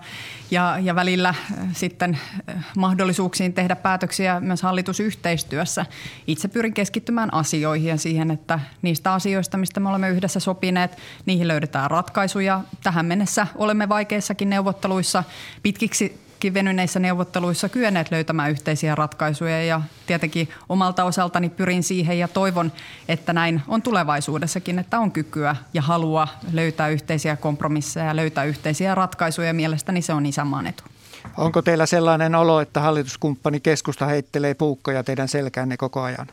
ja, ja välillä äh, sitten äh, mahdollisuuksiin tehdä päätöksiä myös hallitusyhteistyössä. Itse pyrin keskittymään asioihin ja siihen, että niistä asioista, mistä me olemme yhdessä sopineet, niihin löydetään ratkaisuja. Tähän mennessä olemme vaikeissakin neuvotteluissa pitkiksi venyneissä neuvotteluissa kyenneet löytämään yhteisiä ratkaisuja ja tietenkin omalta osaltani pyrin siihen ja toivon, että näin on tulevaisuudessakin, että on kykyä ja halua löytää yhteisiä kompromisseja ja löytää yhteisiä ratkaisuja. Mielestäni se on isänmaan etu. Onko teillä sellainen olo, että hallituskumppani keskusta heittelee puukkoja teidän selkäänne koko ajan?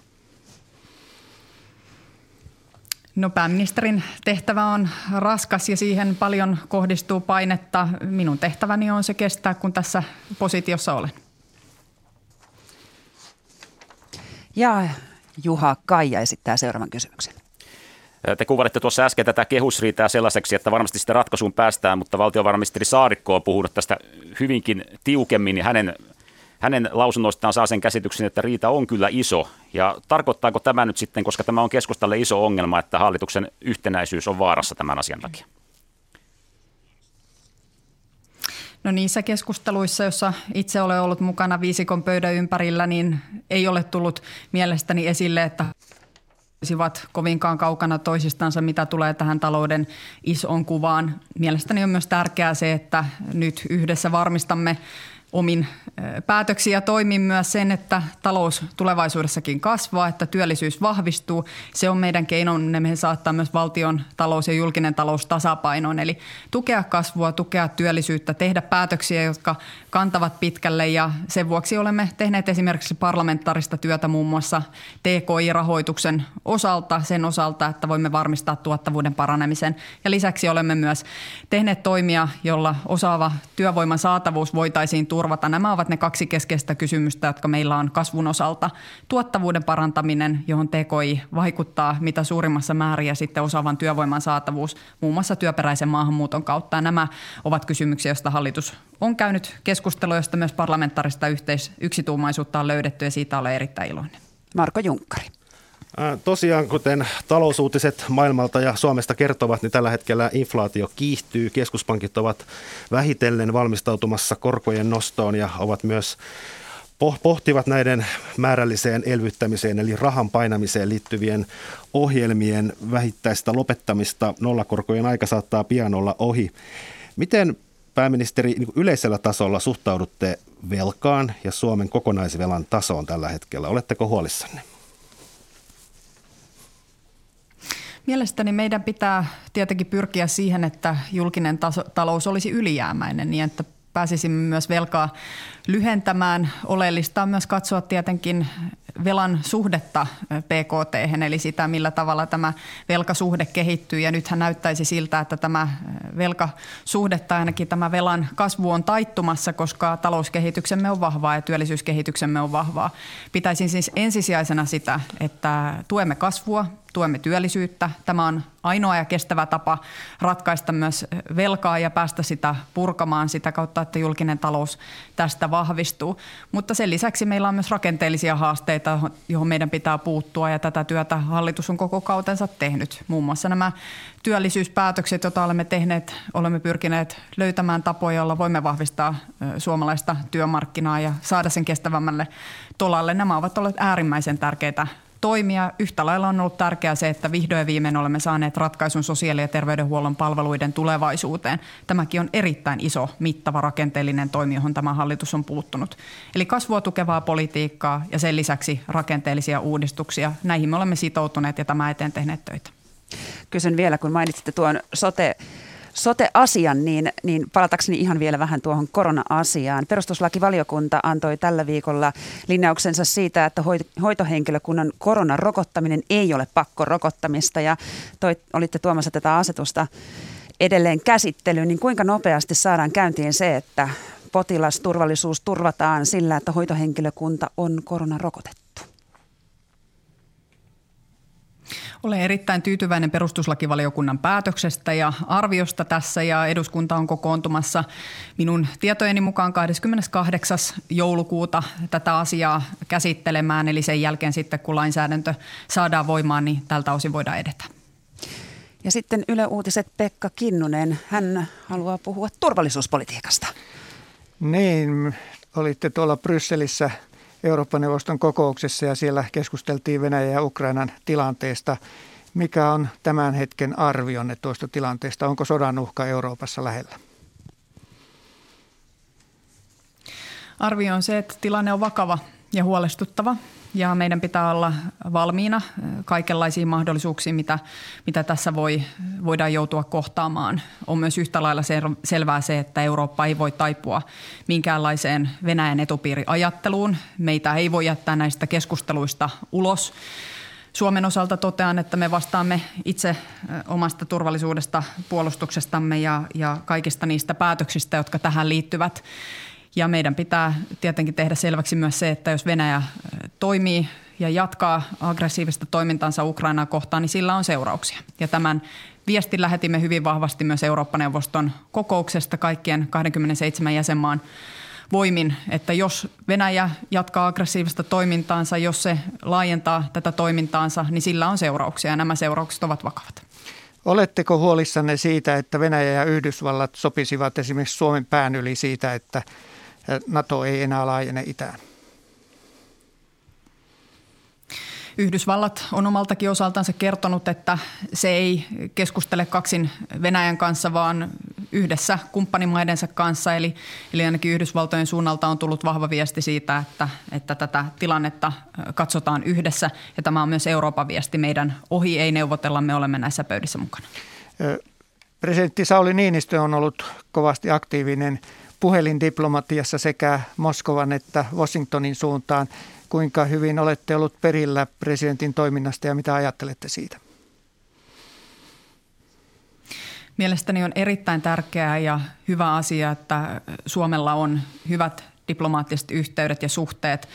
No pääministerin tehtävä on raskas ja siihen paljon kohdistuu painetta. Minun tehtäväni on se kestää, kun tässä positiossa olen. Ja Juha Kaija esittää seuraavan kysymyksen. Te kuvalitte tuossa äsken tätä kehusriitää sellaiseksi, että varmasti sitä ratkaisuun päästään, mutta valtiovarainministeri Saarikko on puhunut tästä hyvinkin tiukemmin ja hänen hänen lausunnoistaan saa sen käsityksen, että riita on kyllä iso. Ja tarkoittaako tämä nyt sitten, koska tämä on keskustalle iso ongelma, että hallituksen yhtenäisyys on vaarassa tämän asian takia? No niissä keskusteluissa, joissa itse olen ollut mukana viisikon pöydän ympärillä, niin ei ole tullut mielestäni esille, että olisivat kovinkaan kaukana toisistansa, mitä tulee tähän talouden isoon kuvaan. Mielestäni on myös tärkeää se, että nyt yhdessä varmistamme omin päätöksiä toimin myös sen, että talous tulevaisuudessakin kasvaa, että työllisyys vahvistuu. Se on meidän keinomme saattaa myös valtion talous ja julkinen talous tasapainoon. Eli tukea kasvua, tukea työllisyyttä, tehdä päätöksiä, jotka kantavat pitkälle ja sen vuoksi olemme tehneet esimerkiksi parlamentaarista työtä muun muassa TKI-rahoituksen osalta, sen osalta, että voimme varmistaa tuottavuuden paranemisen. Ja lisäksi olemme myös tehneet toimia, jolla osaava työvoiman saatavuus voitaisiin turvata. Nämä ovat ne kaksi keskeistä kysymystä, jotka meillä on kasvun osalta. Tuottavuuden parantaminen, johon TKI vaikuttaa mitä suurimmassa määrin ja sitten osaavan työvoiman saatavuus muun muassa työperäisen maahanmuuton kautta. Nämä ovat kysymyksiä, joista hallitus on käynyt keskustelua, josta myös parlamentaarista yhteis- yksituumaisuutta on löydetty ja siitä olen erittäin iloinen. Marko Junkkari. Tosiaan, kuten talousuutiset maailmalta ja Suomesta kertovat, niin tällä hetkellä inflaatio kiihtyy. Keskuspankit ovat vähitellen valmistautumassa korkojen nostoon ja ovat myös pohtivat näiden määrälliseen elvyttämiseen eli rahan painamiseen liittyvien ohjelmien vähittäistä lopettamista. Nollakorkojen aika saattaa pian olla ohi. Miten pääministeri niin yleisellä tasolla suhtaudutte velkaan ja Suomen kokonaisvelan tasoon tällä hetkellä? Oletteko huolissanne? Mielestäni meidän pitää tietenkin pyrkiä siihen, että julkinen taso, talous olisi ylijäämäinen niin, että pääsisimme myös velkaa lyhentämään. Oleellista on myös katsoa tietenkin velan suhdetta PKT, eli sitä, millä tavalla tämä velkasuhde kehittyy. Ja nythän näyttäisi siltä, että tämä velkasuhde tai ainakin tämä velan kasvu on taittumassa, koska talouskehityksemme on vahvaa ja työllisyyskehityksemme on vahvaa. Pitäisin siis ensisijaisena sitä, että tuemme kasvua, tuemme työllisyyttä. Tämä on ainoa ja kestävä tapa ratkaista myös velkaa ja päästä sitä purkamaan sitä kautta, että julkinen talous tästä vahvistuu. Mutta sen lisäksi meillä on myös rakenteellisia haasteita, johon meidän pitää puuttua ja tätä työtä hallitus on koko kautensa tehnyt. Muun muassa nämä työllisyyspäätökset, joita olemme tehneet, olemme pyrkineet löytämään tapoja, joilla voimme vahvistaa suomalaista työmarkkinaa ja saada sen kestävämmälle tolalle. Nämä ovat olleet äärimmäisen tärkeitä toimia. Yhtä lailla on ollut tärkeää se, että vihdoin viimein olemme saaneet ratkaisun sosiaali- ja terveydenhuollon palveluiden tulevaisuuteen. Tämäkin on erittäin iso, mittava rakenteellinen toimi, johon tämä hallitus on puuttunut. Eli kasvua tukevaa politiikkaa ja sen lisäksi rakenteellisia uudistuksia. Näihin me olemme sitoutuneet ja tämä eteen tehneet töitä. Kysyn vielä, kun mainitsitte tuon sote sote-asian, niin, niin palatakseni ihan vielä vähän tuohon korona-asiaan. Perustuslakivaliokunta antoi tällä viikolla linjauksensa siitä, että hoitohenkilökunnan koronarokottaminen ei ole pakkorokottamista ja toi, olitte tuomassa tätä asetusta edelleen käsittelyyn, niin kuinka nopeasti saadaan käyntiin se, että potilasturvallisuus turvataan sillä, että hoitohenkilökunta on koronarokotettu? Olen erittäin tyytyväinen perustuslakivaliokunnan päätöksestä ja arviosta tässä ja eduskunta on kokoontumassa minun tietojeni mukaan 28. joulukuuta tätä asiaa käsittelemään. Eli sen jälkeen sitten kun lainsäädäntö saadaan voimaan, niin tältä osin voidaan edetä. Ja sitten Yle Uutiset Pekka Kinnunen, hän haluaa puhua turvallisuuspolitiikasta. Niin, olitte tuolla Brysselissä Euroopan neuvoston kokouksessa ja siellä keskusteltiin Venäjän ja Ukrainan tilanteesta. Mikä on tämän hetken arvionne tuosta tilanteesta? Onko sodan uhka Euroopassa lähellä? Arvio on se, että tilanne on vakava ja huolestuttava ja meidän pitää olla valmiina kaikenlaisiin mahdollisuuksiin, mitä, mitä tässä voi, voidaan joutua kohtaamaan. On myös yhtä lailla selvää se, että Eurooppa ei voi taipua minkäänlaiseen Venäjän etupiiriajatteluun. Meitä ei voi jättää näistä keskusteluista ulos. Suomen osalta totean, että me vastaamme itse omasta turvallisuudesta, puolustuksestamme ja, ja kaikista niistä päätöksistä, jotka tähän liittyvät. Ja meidän pitää tietenkin tehdä selväksi myös se, että jos Venäjä toimii ja jatkaa aggressiivista toimintansa Ukrainaa kohtaan, niin sillä on seurauksia. Ja tämän viestin lähetimme hyvin vahvasti myös Eurooppa-neuvoston kokouksesta kaikkien 27 jäsenmaan voimin, että jos Venäjä jatkaa aggressiivista toimintaansa, jos se laajentaa tätä toimintaansa, niin sillä on seurauksia ja nämä seuraukset ovat vakavat. Oletteko huolissanne siitä, että Venäjä ja Yhdysvallat sopisivat esimerkiksi Suomen pään yli siitä, että NATO ei enää laajene itään? Yhdysvallat on omaltakin osaltansa kertonut, että se ei keskustele kaksin Venäjän kanssa, vaan yhdessä kumppanimaidensa kanssa. Eli, eli ainakin Yhdysvaltojen suunnalta on tullut vahva viesti siitä, että, että tätä tilannetta katsotaan yhdessä. Ja tämä on myös Euroopan viesti. Meidän ohi ei neuvotella, me olemme näissä pöydissä mukana. Presidentti Sauli Niinistö on ollut kovasti aktiivinen puhelindiplomatiassa sekä Moskovan että Washingtonin suuntaan. Kuinka hyvin olette ollut perillä presidentin toiminnasta ja mitä ajattelette siitä? Mielestäni on erittäin tärkeää ja hyvä asia, että Suomella on hyvät diplomaattiset yhteydet ja suhteet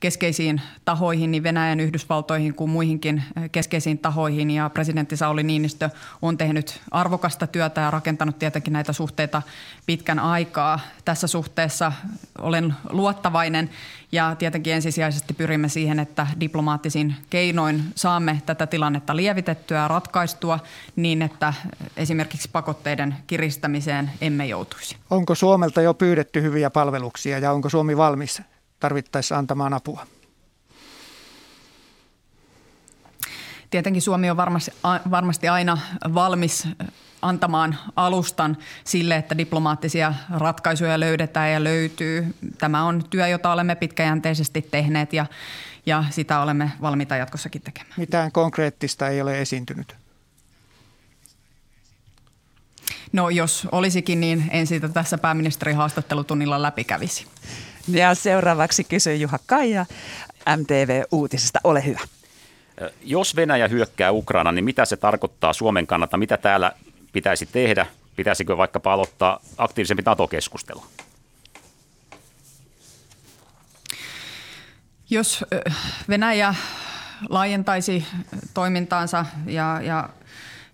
keskeisiin tahoihin, niin Venäjän, Yhdysvaltoihin kuin muihinkin eh, keskeisiin tahoihin. Ja presidentti Sauli Niinistö on tehnyt arvokasta työtä ja rakentanut tietenkin näitä suhteita pitkän aikaa. Tässä suhteessa olen luottavainen ja tietenkin ensisijaisesti pyrimme siihen, että diplomaattisin keinoin saamme tätä tilannetta lievitettyä ja ratkaistua niin, että esimerkiksi pakotteiden kiristämiseen emme joutuisi. Onko Suomelta jo pyydetty hyviä palveluksia ja onko Suomi valmis tarvittaessa antamaan apua? Tietenkin Suomi on varmasti, varmasti aina valmis antamaan alustan sille, että diplomaattisia ratkaisuja löydetään ja löytyy. Tämä on työ, jota olemme pitkäjänteisesti tehneet ja, ja sitä olemme valmiita jatkossakin tekemään. Mitään konkreettista ei ole esiintynyt? No jos olisikin, niin en siitä tässä pääministerin haastattelutunnilla läpikävisi. Ja seuraavaksi kysyy Juha Kaija MTV Uutisesta. Ole hyvä. Jos Venäjä hyökkää Ukraina, niin mitä se tarkoittaa Suomen kannalta? Mitä täällä pitäisi tehdä? Pitäisikö vaikkapa aloittaa aktiivisempi NATO-keskustelu? Jos Venäjä laajentaisi toimintaansa ja, ja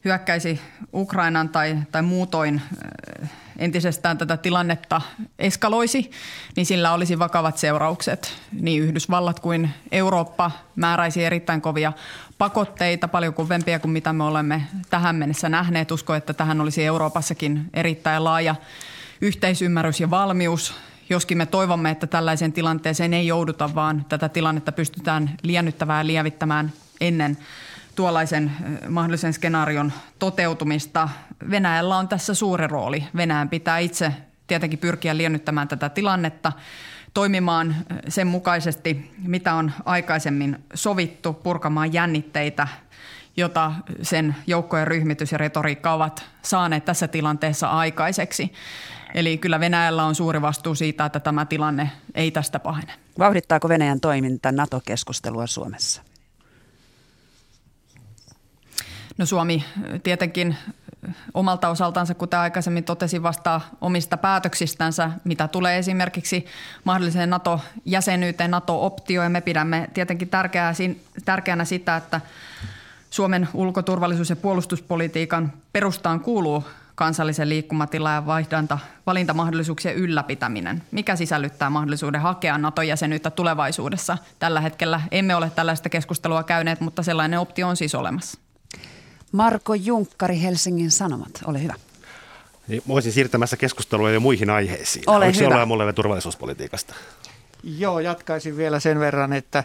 hyökkäisi Ukrainan tai, tai muutoin entisestään tätä tilannetta eskaloisi, niin sillä olisi vakavat seuraukset. Niin Yhdysvallat kuin Eurooppa määräisi erittäin kovia pakotteita, paljon kovempia kuin mitä me olemme tähän mennessä nähneet. Usko, että tähän olisi Euroopassakin erittäin laaja yhteisymmärrys ja valmius. Joskin me toivomme, että tällaiseen tilanteeseen ei jouduta, vaan tätä tilannetta pystytään liennyttämään ja lievittämään ennen tuollaisen mahdollisen skenaarion toteutumista. Venäjällä on tässä suuri rooli. Venäjän pitää itse tietenkin pyrkiä liennyttämään tätä tilannetta, toimimaan sen mukaisesti, mitä on aikaisemmin sovittu, purkamaan jännitteitä, jota sen joukkojen ryhmitys ja retoriikka ovat saaneet tässä tilanteessa aikaiseksi. Eli kyllä Venäjällä on suuri vastuu siitä, että tämä tilanne ei tästä pahene. Vauhdittaako Venäjän toiminta NATO-keskustelua Suomessa? No Suomi tietenkin omalta osaltansa, kuten aikaisemmin totesin, vastaa omista päätöksistänsä, mitä tulee esimerkiksi mahdolliseen NATO-jäsenyyteen, NATO-optioon. Me pidämme tietenkin tärkeänä sitä, että Suomen ulkoturvallisuus- ja puolustuspolitiikan perustaan kuuluu kansallisen liikkumatilan ja vaihdanta, valintamahdollisuuksien ylläpitäminen, mikä sisällyttää mahdollisuuden hakea NATO-jäsenyyttä tulevaisuudessa. Tällä hetkellä emme ole tällaista keskustelua käyneet, mutta sellainen optio on siis olemassa. Marko Junkkari, Helsingin Sanomat, ole hyvä. Niin, voisin siirtämässä keskustelua jo muihin aiheisiin. Ole Oliko hyvä. mulle turvallisuuspolitiikasta? Joo, jatkaisin vielä sen verran, että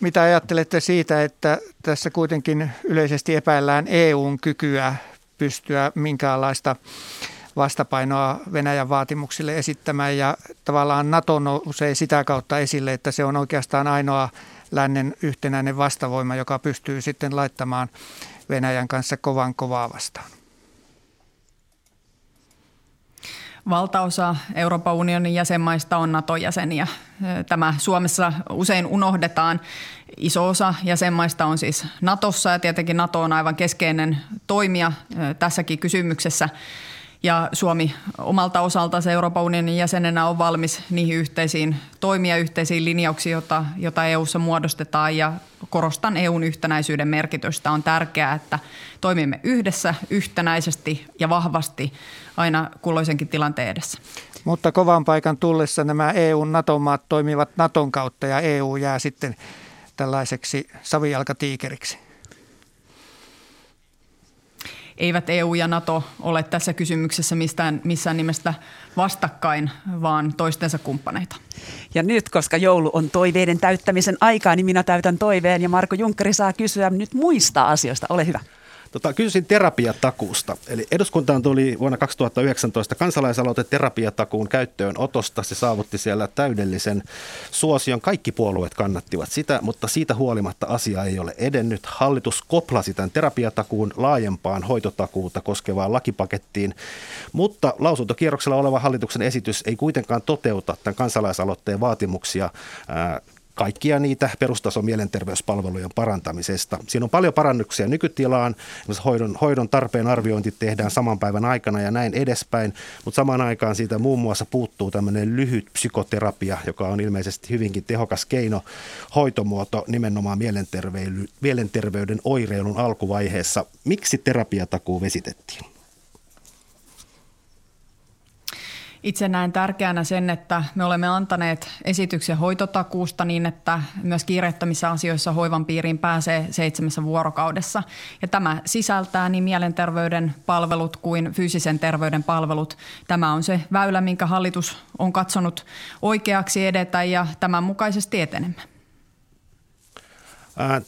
mitä ajattelette siitä, että tässä kuitenkin yleisesti epäillään EUn kykyä pystyä minkäänlaista vastapainoa Venäjän vaatimuksille esittämään ja tavallaan NATO nousee sitä kautta esille, että se on oikeastaan ainoa lännen yhtenäinen vastavoima, joka pystyy sitten laittamaan Venäjän kanssa kovan kovaa vastaan. Valtaosa Euroopan unionin jäsenmaista on NATO-jäseniä. Tämä Suomessa usein unohdetaan. Iso osa jäsenmaista on siis Natossa ja tietenkin NATO on aivan keskeinen toimija tässäkin kysymyksessä. Ja Suomi omalta osaltaan se Euroopan unionin jäsenenä on valmis niihin yhteisiin toimia, yhteisiin linjauksiin, joita, joita EUssa muodostetaan. Ja korostan EUn yhtenäisyyden merkitystä. On tärkeää, että toimimme yhdessä, yhtenäisesti ja vahvasti aina kulloisenkin tilanteen edessä. Mutta kovan paikan tullessa nämä EU-NATO-maat toimivat Naton kautta ja EU jää sitten tällaiseksi savijalkatiikeriksi. Eivät EU ja NATO ole tässä kysymyksessä mistään, missään nimestä vastakkain, vaan toistensa kumppaneita. Ja nyt, koska joulu on toiveiden täyttämisen aikaa, niin minä täytän toiveen ja Marko Junkkari saa kysyä nyt muista asioista. Ole hyvä. Tota, kysyisin terapiatakuusta. Eli eduskuntaan tuli vuonna 2019 kansalaisaloite terapiatakuun käyttöön otosta. Se saavutti siellä täydellisen suosion. Kaikki puolueet kannattivat sitä, mutta siitä huolimatta asia ei ole edennyt. Hallitus koplasi tämän terapiatakuun laajempaan hoitotakuuta koskevaan lakipakettiin, mutta lausuntokierroksella oleva hallituksen esitys ei kuitenkaan toteuta tämän kansalaisaloitteen vaatimuksia ää, kaikkia niitä perustason mielenterveyspalvelujen parantamisesta. Siinä on paljon parannuksia nykytilaan, hoidon, hoidon tarpeen arviointi tehdään saman päivän aikana ja näin edespäin, mutta samaan aikaan siitä muun muassa puuttuu tämmöinen lyhyt psykoterapia, joka on ilmeisesti hyvinkin tehokas keino hoitomuoto nimenomaan mielenterveyden oireilun alkuvaiheessa. Miksi terapiatakuu vesitettiin? Itse näen tärkeänä sen, että me olemme antaneet esityksen hoitotakuusta niin, että myös kiireettömissä asioissa hoivan piiriin pääsee seitsemässä vuorokaudessa. Ja tämä sisältää niin mielenterveyden palvelut kuin fyysisen terveyden palvelut. Tämä on se väylä, minkä hallitus on katsonut oikeaksi edetä ja tämän mukaisesti etenemme.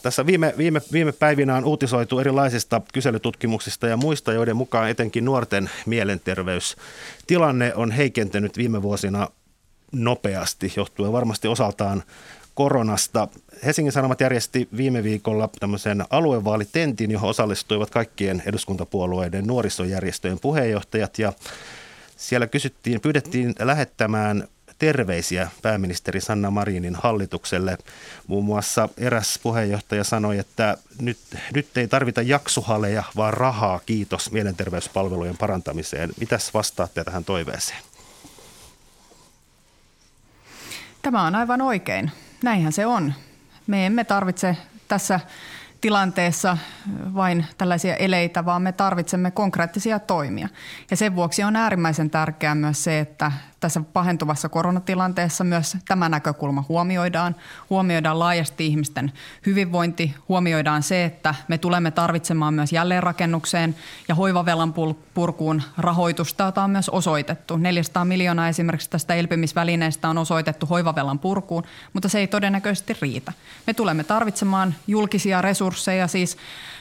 Tässä viime, viime, viime päivinä on uutisoitu erilaisista kyselytutkimuksista ja muista, joiden mukaan etenkin nuorten mielenterveystilanne on heikentynyt viime vuosina nopeasti, johtuen varmasti osaltaan koronasta. Helsingin Sanomat järjesti viime viikolla tämmöisen aluevaalitentin, johon osallistuivat kaikkien eduskuntapuolueiden nuorisojärjestöjen puheenjohtajat ja siellä kysyttiin, pyydettiin lähettämään terveisiä pääministeri Sanna Marinin hallitukselle. Muun muassa eräs puheenjohtaja sanoi, että nyt, nyt ei tarvita jaksuhaleja, vaan rahaa, kiitos mielenterveyspalvelujen parantamiseen. Mitäs vastaatte tähän toiveeseen? Tämä on aivan oikein. Näinhän se on. Me emme tarvitse tässä tilanteessa vain tällaisia eleitä, vaan me tarvitsemme konkreettisia toimia. Ja sen vuoksi on äärimmäisen tärkeää myös se, että tässä pahentuvassa koronatilanteessa myös tämä näkökulma huomioidaan. Huomioidaan laajasti ihmisten hyvinvointi, huomioidaan se, että me tulemme tarvitsemaan myös jälleenrakennukseen ja hoivavelan purkuun rahoitusta, jota on myös osoitettu. 400 miljoonaa esimerkiksi tästä elpymisvälineestä on osoitettu hoivavelan purkuun, mutta se ei todennäköisesti riitä. Me tulemme tarvitsemaan julkisia resursseja, siis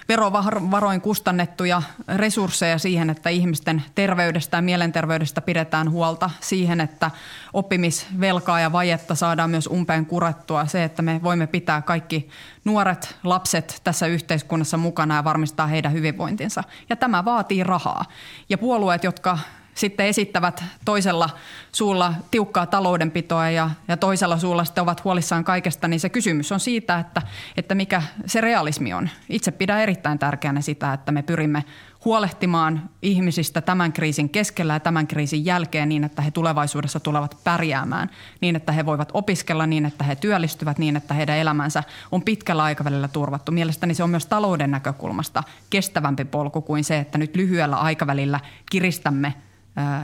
verovaroin kustannettuja resursseja siihen, että ihmisten terveydestä ja mielenterveydestä pidetään huolta, siihen, että oppimisvelkaa ja vajetta saadaan myös umpeen kurattua, se, että me voimme pitää kaikki nuoret lapset tässä yhteiskunnassa mukana ja varmistaa heidän hyvinvointinsa. Ja tämä vaatii rahaa. Ja puolueet, jotka sitten esittävät toisella suulla tiukkaa taloudenpitoa ja, ja toisella suulla sitten ovat huolissaan kaikesta, niin se kysymys on siitä, että, että mikä se realismi on. Itse pidän erittäin tärkeänä sitä, että me pyrimme huolehtimaan ihmisistä tämän kriisin keskellä ja tämän kriisin jälkeen niin, että he tulevaisuudessa tulevat pärjäämään, niin että he voivat opiskella, niin että he työllistyvät, niin että heidän elämänsä on pitkällä aikavälillä turvattu. Mielestäni se on myös talouden näkökulmasta kestävämpi polku kuin se, että nyt lyhyellä aikavälillä kiristämme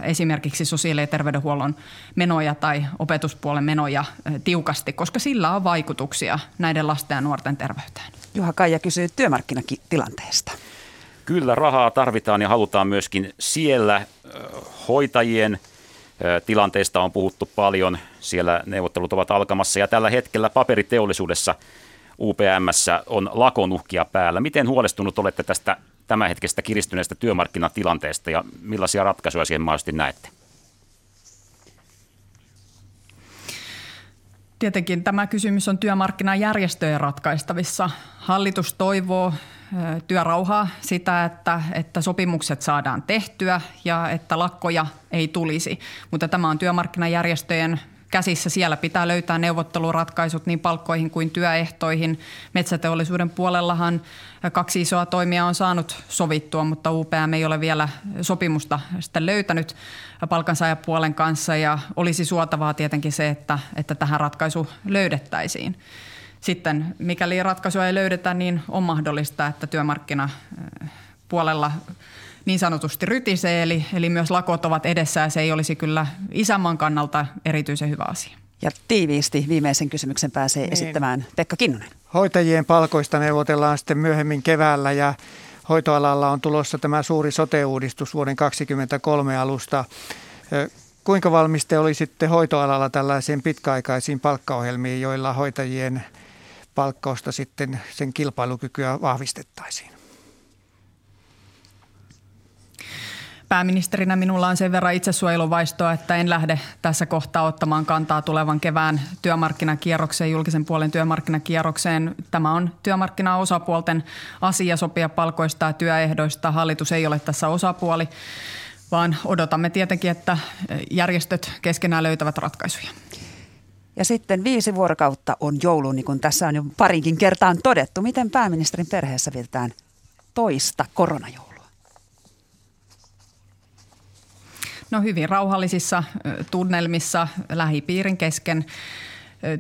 esimerkiksi sosiaali- ja terveydenhuollon menoja tai opetuspuolen menoja tiukasti, koska sillä on vaikutuksia näiden lasten ja nuorten terveyteen. Juha Kaija kysyy työmarkkinatilanteesta. Kyllä rahaa tarvitaan ja halutaan myöskin siellä. Hoitajien tilanteesta on puhuttu paljon. Siellä neuvottelut ovat alkamassa ja tällä hetkellä paperiteollisuudessa UPMssä on lakonuhkia päällä. Miten huolestunut olette tästä tämänhetkisestä kiristyneestä työmarkkinatilanteesta ja millaisia ratkaisuja siihen mahdollisesti näette? Tietenkin tämä kysymys on työmarkkinajärjestöjen ratkaistavissa. Hallitus toivoo työrauhaa, sitä, että, että sopimukset saadaan tehtyä ja että lakkoja ei tulisi. Mutta tämä on työmarkkinajärjestöjen käsissä. Siellä pitää löytää neuvotteluratkaisut niin palkkoihin kuin työehtoihin. Metsäteollisuuden puolellahan kaksi isoa toimia on saanut sovittua, mutta UPM ei ole vielä sopimusta sitä löytänyt palkansaajapuolen kanssa ja olisi suotavaa tietenkin se, että, että tähän ratkaisu löydettäisiin. Sitten mikäli ratkaisua ei löydetä, niin on mahdollista, että työmarkkina puolella niin sanotusti rytisee, eli, eli myös lakot ovat edessä ja se ei olisi kyllä isänmaan kannalta erityisen hyvä asia. Ja tiiviisti viimeisen kysymyksen pääsee niin. esittämään Pekka Kinnunen. Hoitajien palkoista neuvotellaan sitten myöhemmin keväällä ja hoitoalalla on tulossa tämä suuri sote-uudistus vuoden 2023 alusta. Kuinka valmiste oli sitten hoitoalalla tällaisiin pitkäaikaisiin palkkaohjelmiin, joilla hoitajien palkkausta sitten sen kilpailukykyä vahvistettaisiin? Pääministerinä minulla on sen verran itsesuojeluvaistoa, että en lähde tässä kohtaa ottamaan kantaa tulevan kevään työmarkkinakierrokseen, julkisen puolen työmarkkinakierrokseen. Tämä on työmarkkinaosapuolten asia sopia palkoista ja työehdoista. Hallitus ei ole tässä osapuoli, vaan odotamme tietenkin, että järjestöt keskenään löytävät ratkaisuja. Ja sitten viisi vuorokautta on joulu, niin kuin tässä on jo parinkin kertaan todettu. Miten pääministerin perheessä vietetään toista koronajoulua? No hyvin rauhallisissa tunnelmissa lähipiirin kesken.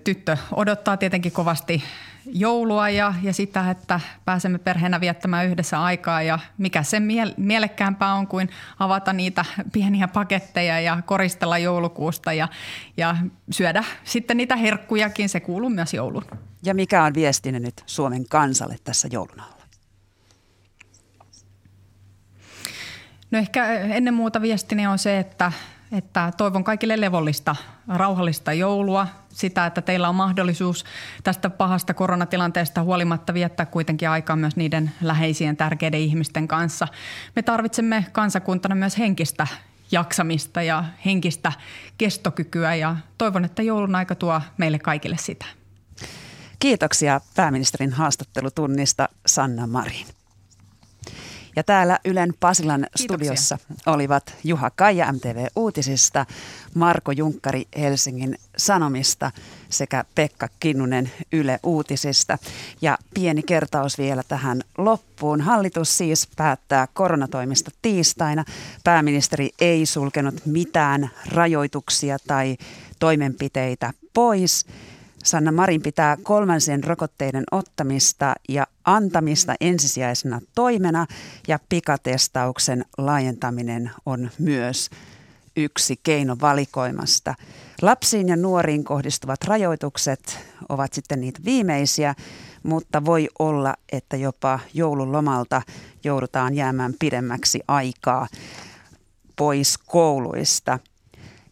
Tyttö odottaa tietenkin kovasti joulua ja, ja sitä, että pääsemme perheenä viettämään yhdessä aikaa. Ja mikä sen miele- mielekkäämpää on kuin avata niitä pieniä paketteja ja koristella joulukuusta ja, ja syödä sitten niitä herkkujakin. Se kuuluu myös joulun. Ja mikä on viestinne nyt Suomen kansalle tässä joulun alla? No ehkä ennen muuta viestini on se, että, että toivon kaikille levollista, rauhallista joulua. Sitä, että teillä on mahdollisuus tästä pahasta koronatilanteesta huolimatta viettää kuitenkin aikaa myös niiden läheisien tärkeiden ihmisten kanssa. Me tarvitsemme kansakuntana myös henkistä jaksamista ja henkistä kestokykyä ja toivon, että joulun aika tuo meille kaikille sitä. Kiitoksia pääministerin haastattelutunnista Sanna Marin. Ja täällä Ylen Pasilan Kiitoksia. studiossa olivat Juha Kaija MTV Uutisista, Marko Junkkari Helsingin Sanomista sekä Pekka Kinnunen Yle Uutisista. Ja pieni kertaus vielä tähän loppuun. Hallitus siis päättää koronatoimista tiistaina. Pääministeri ei sulkenut mitään rajoituksia tai toimenpiteitä pois. Sanna Marin pitää kolmansien rokotteiden ottamista ja antamista ensisijaisena toimena ja pikatestauksen laajentaminen on myös yksi keino valikoimasta. Lapsiin ja nuoriin kohdistuvat rajoitukset ovat sitten niitä viimeisiä, mutta voi olla, että jopa joululomalta joudutaan jäämään pidemmäksi aikaa pois kouluista.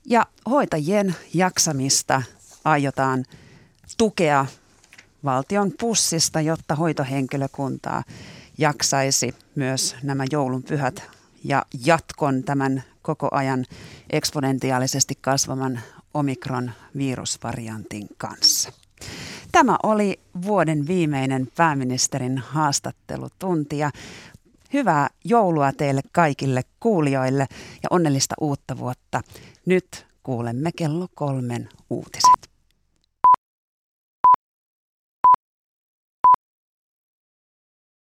Ja hoitajien jaksamista aiotaan tukea valtion pussista, jotta hoitohenkilökuntaa jaksaisi myös nämä joulunpyhät ja jatkon tämän koko ajan eksponentiaalisesti kasvavan omikron virusvariantin kanssa. Tämä oli vuoden viimeinen pääministerin haastattelutunti ja Hyvää joulua teille kaikille kuulijoille ja onnellista uutta vuotta. Nyt kuulemme kello kolmen uutiset.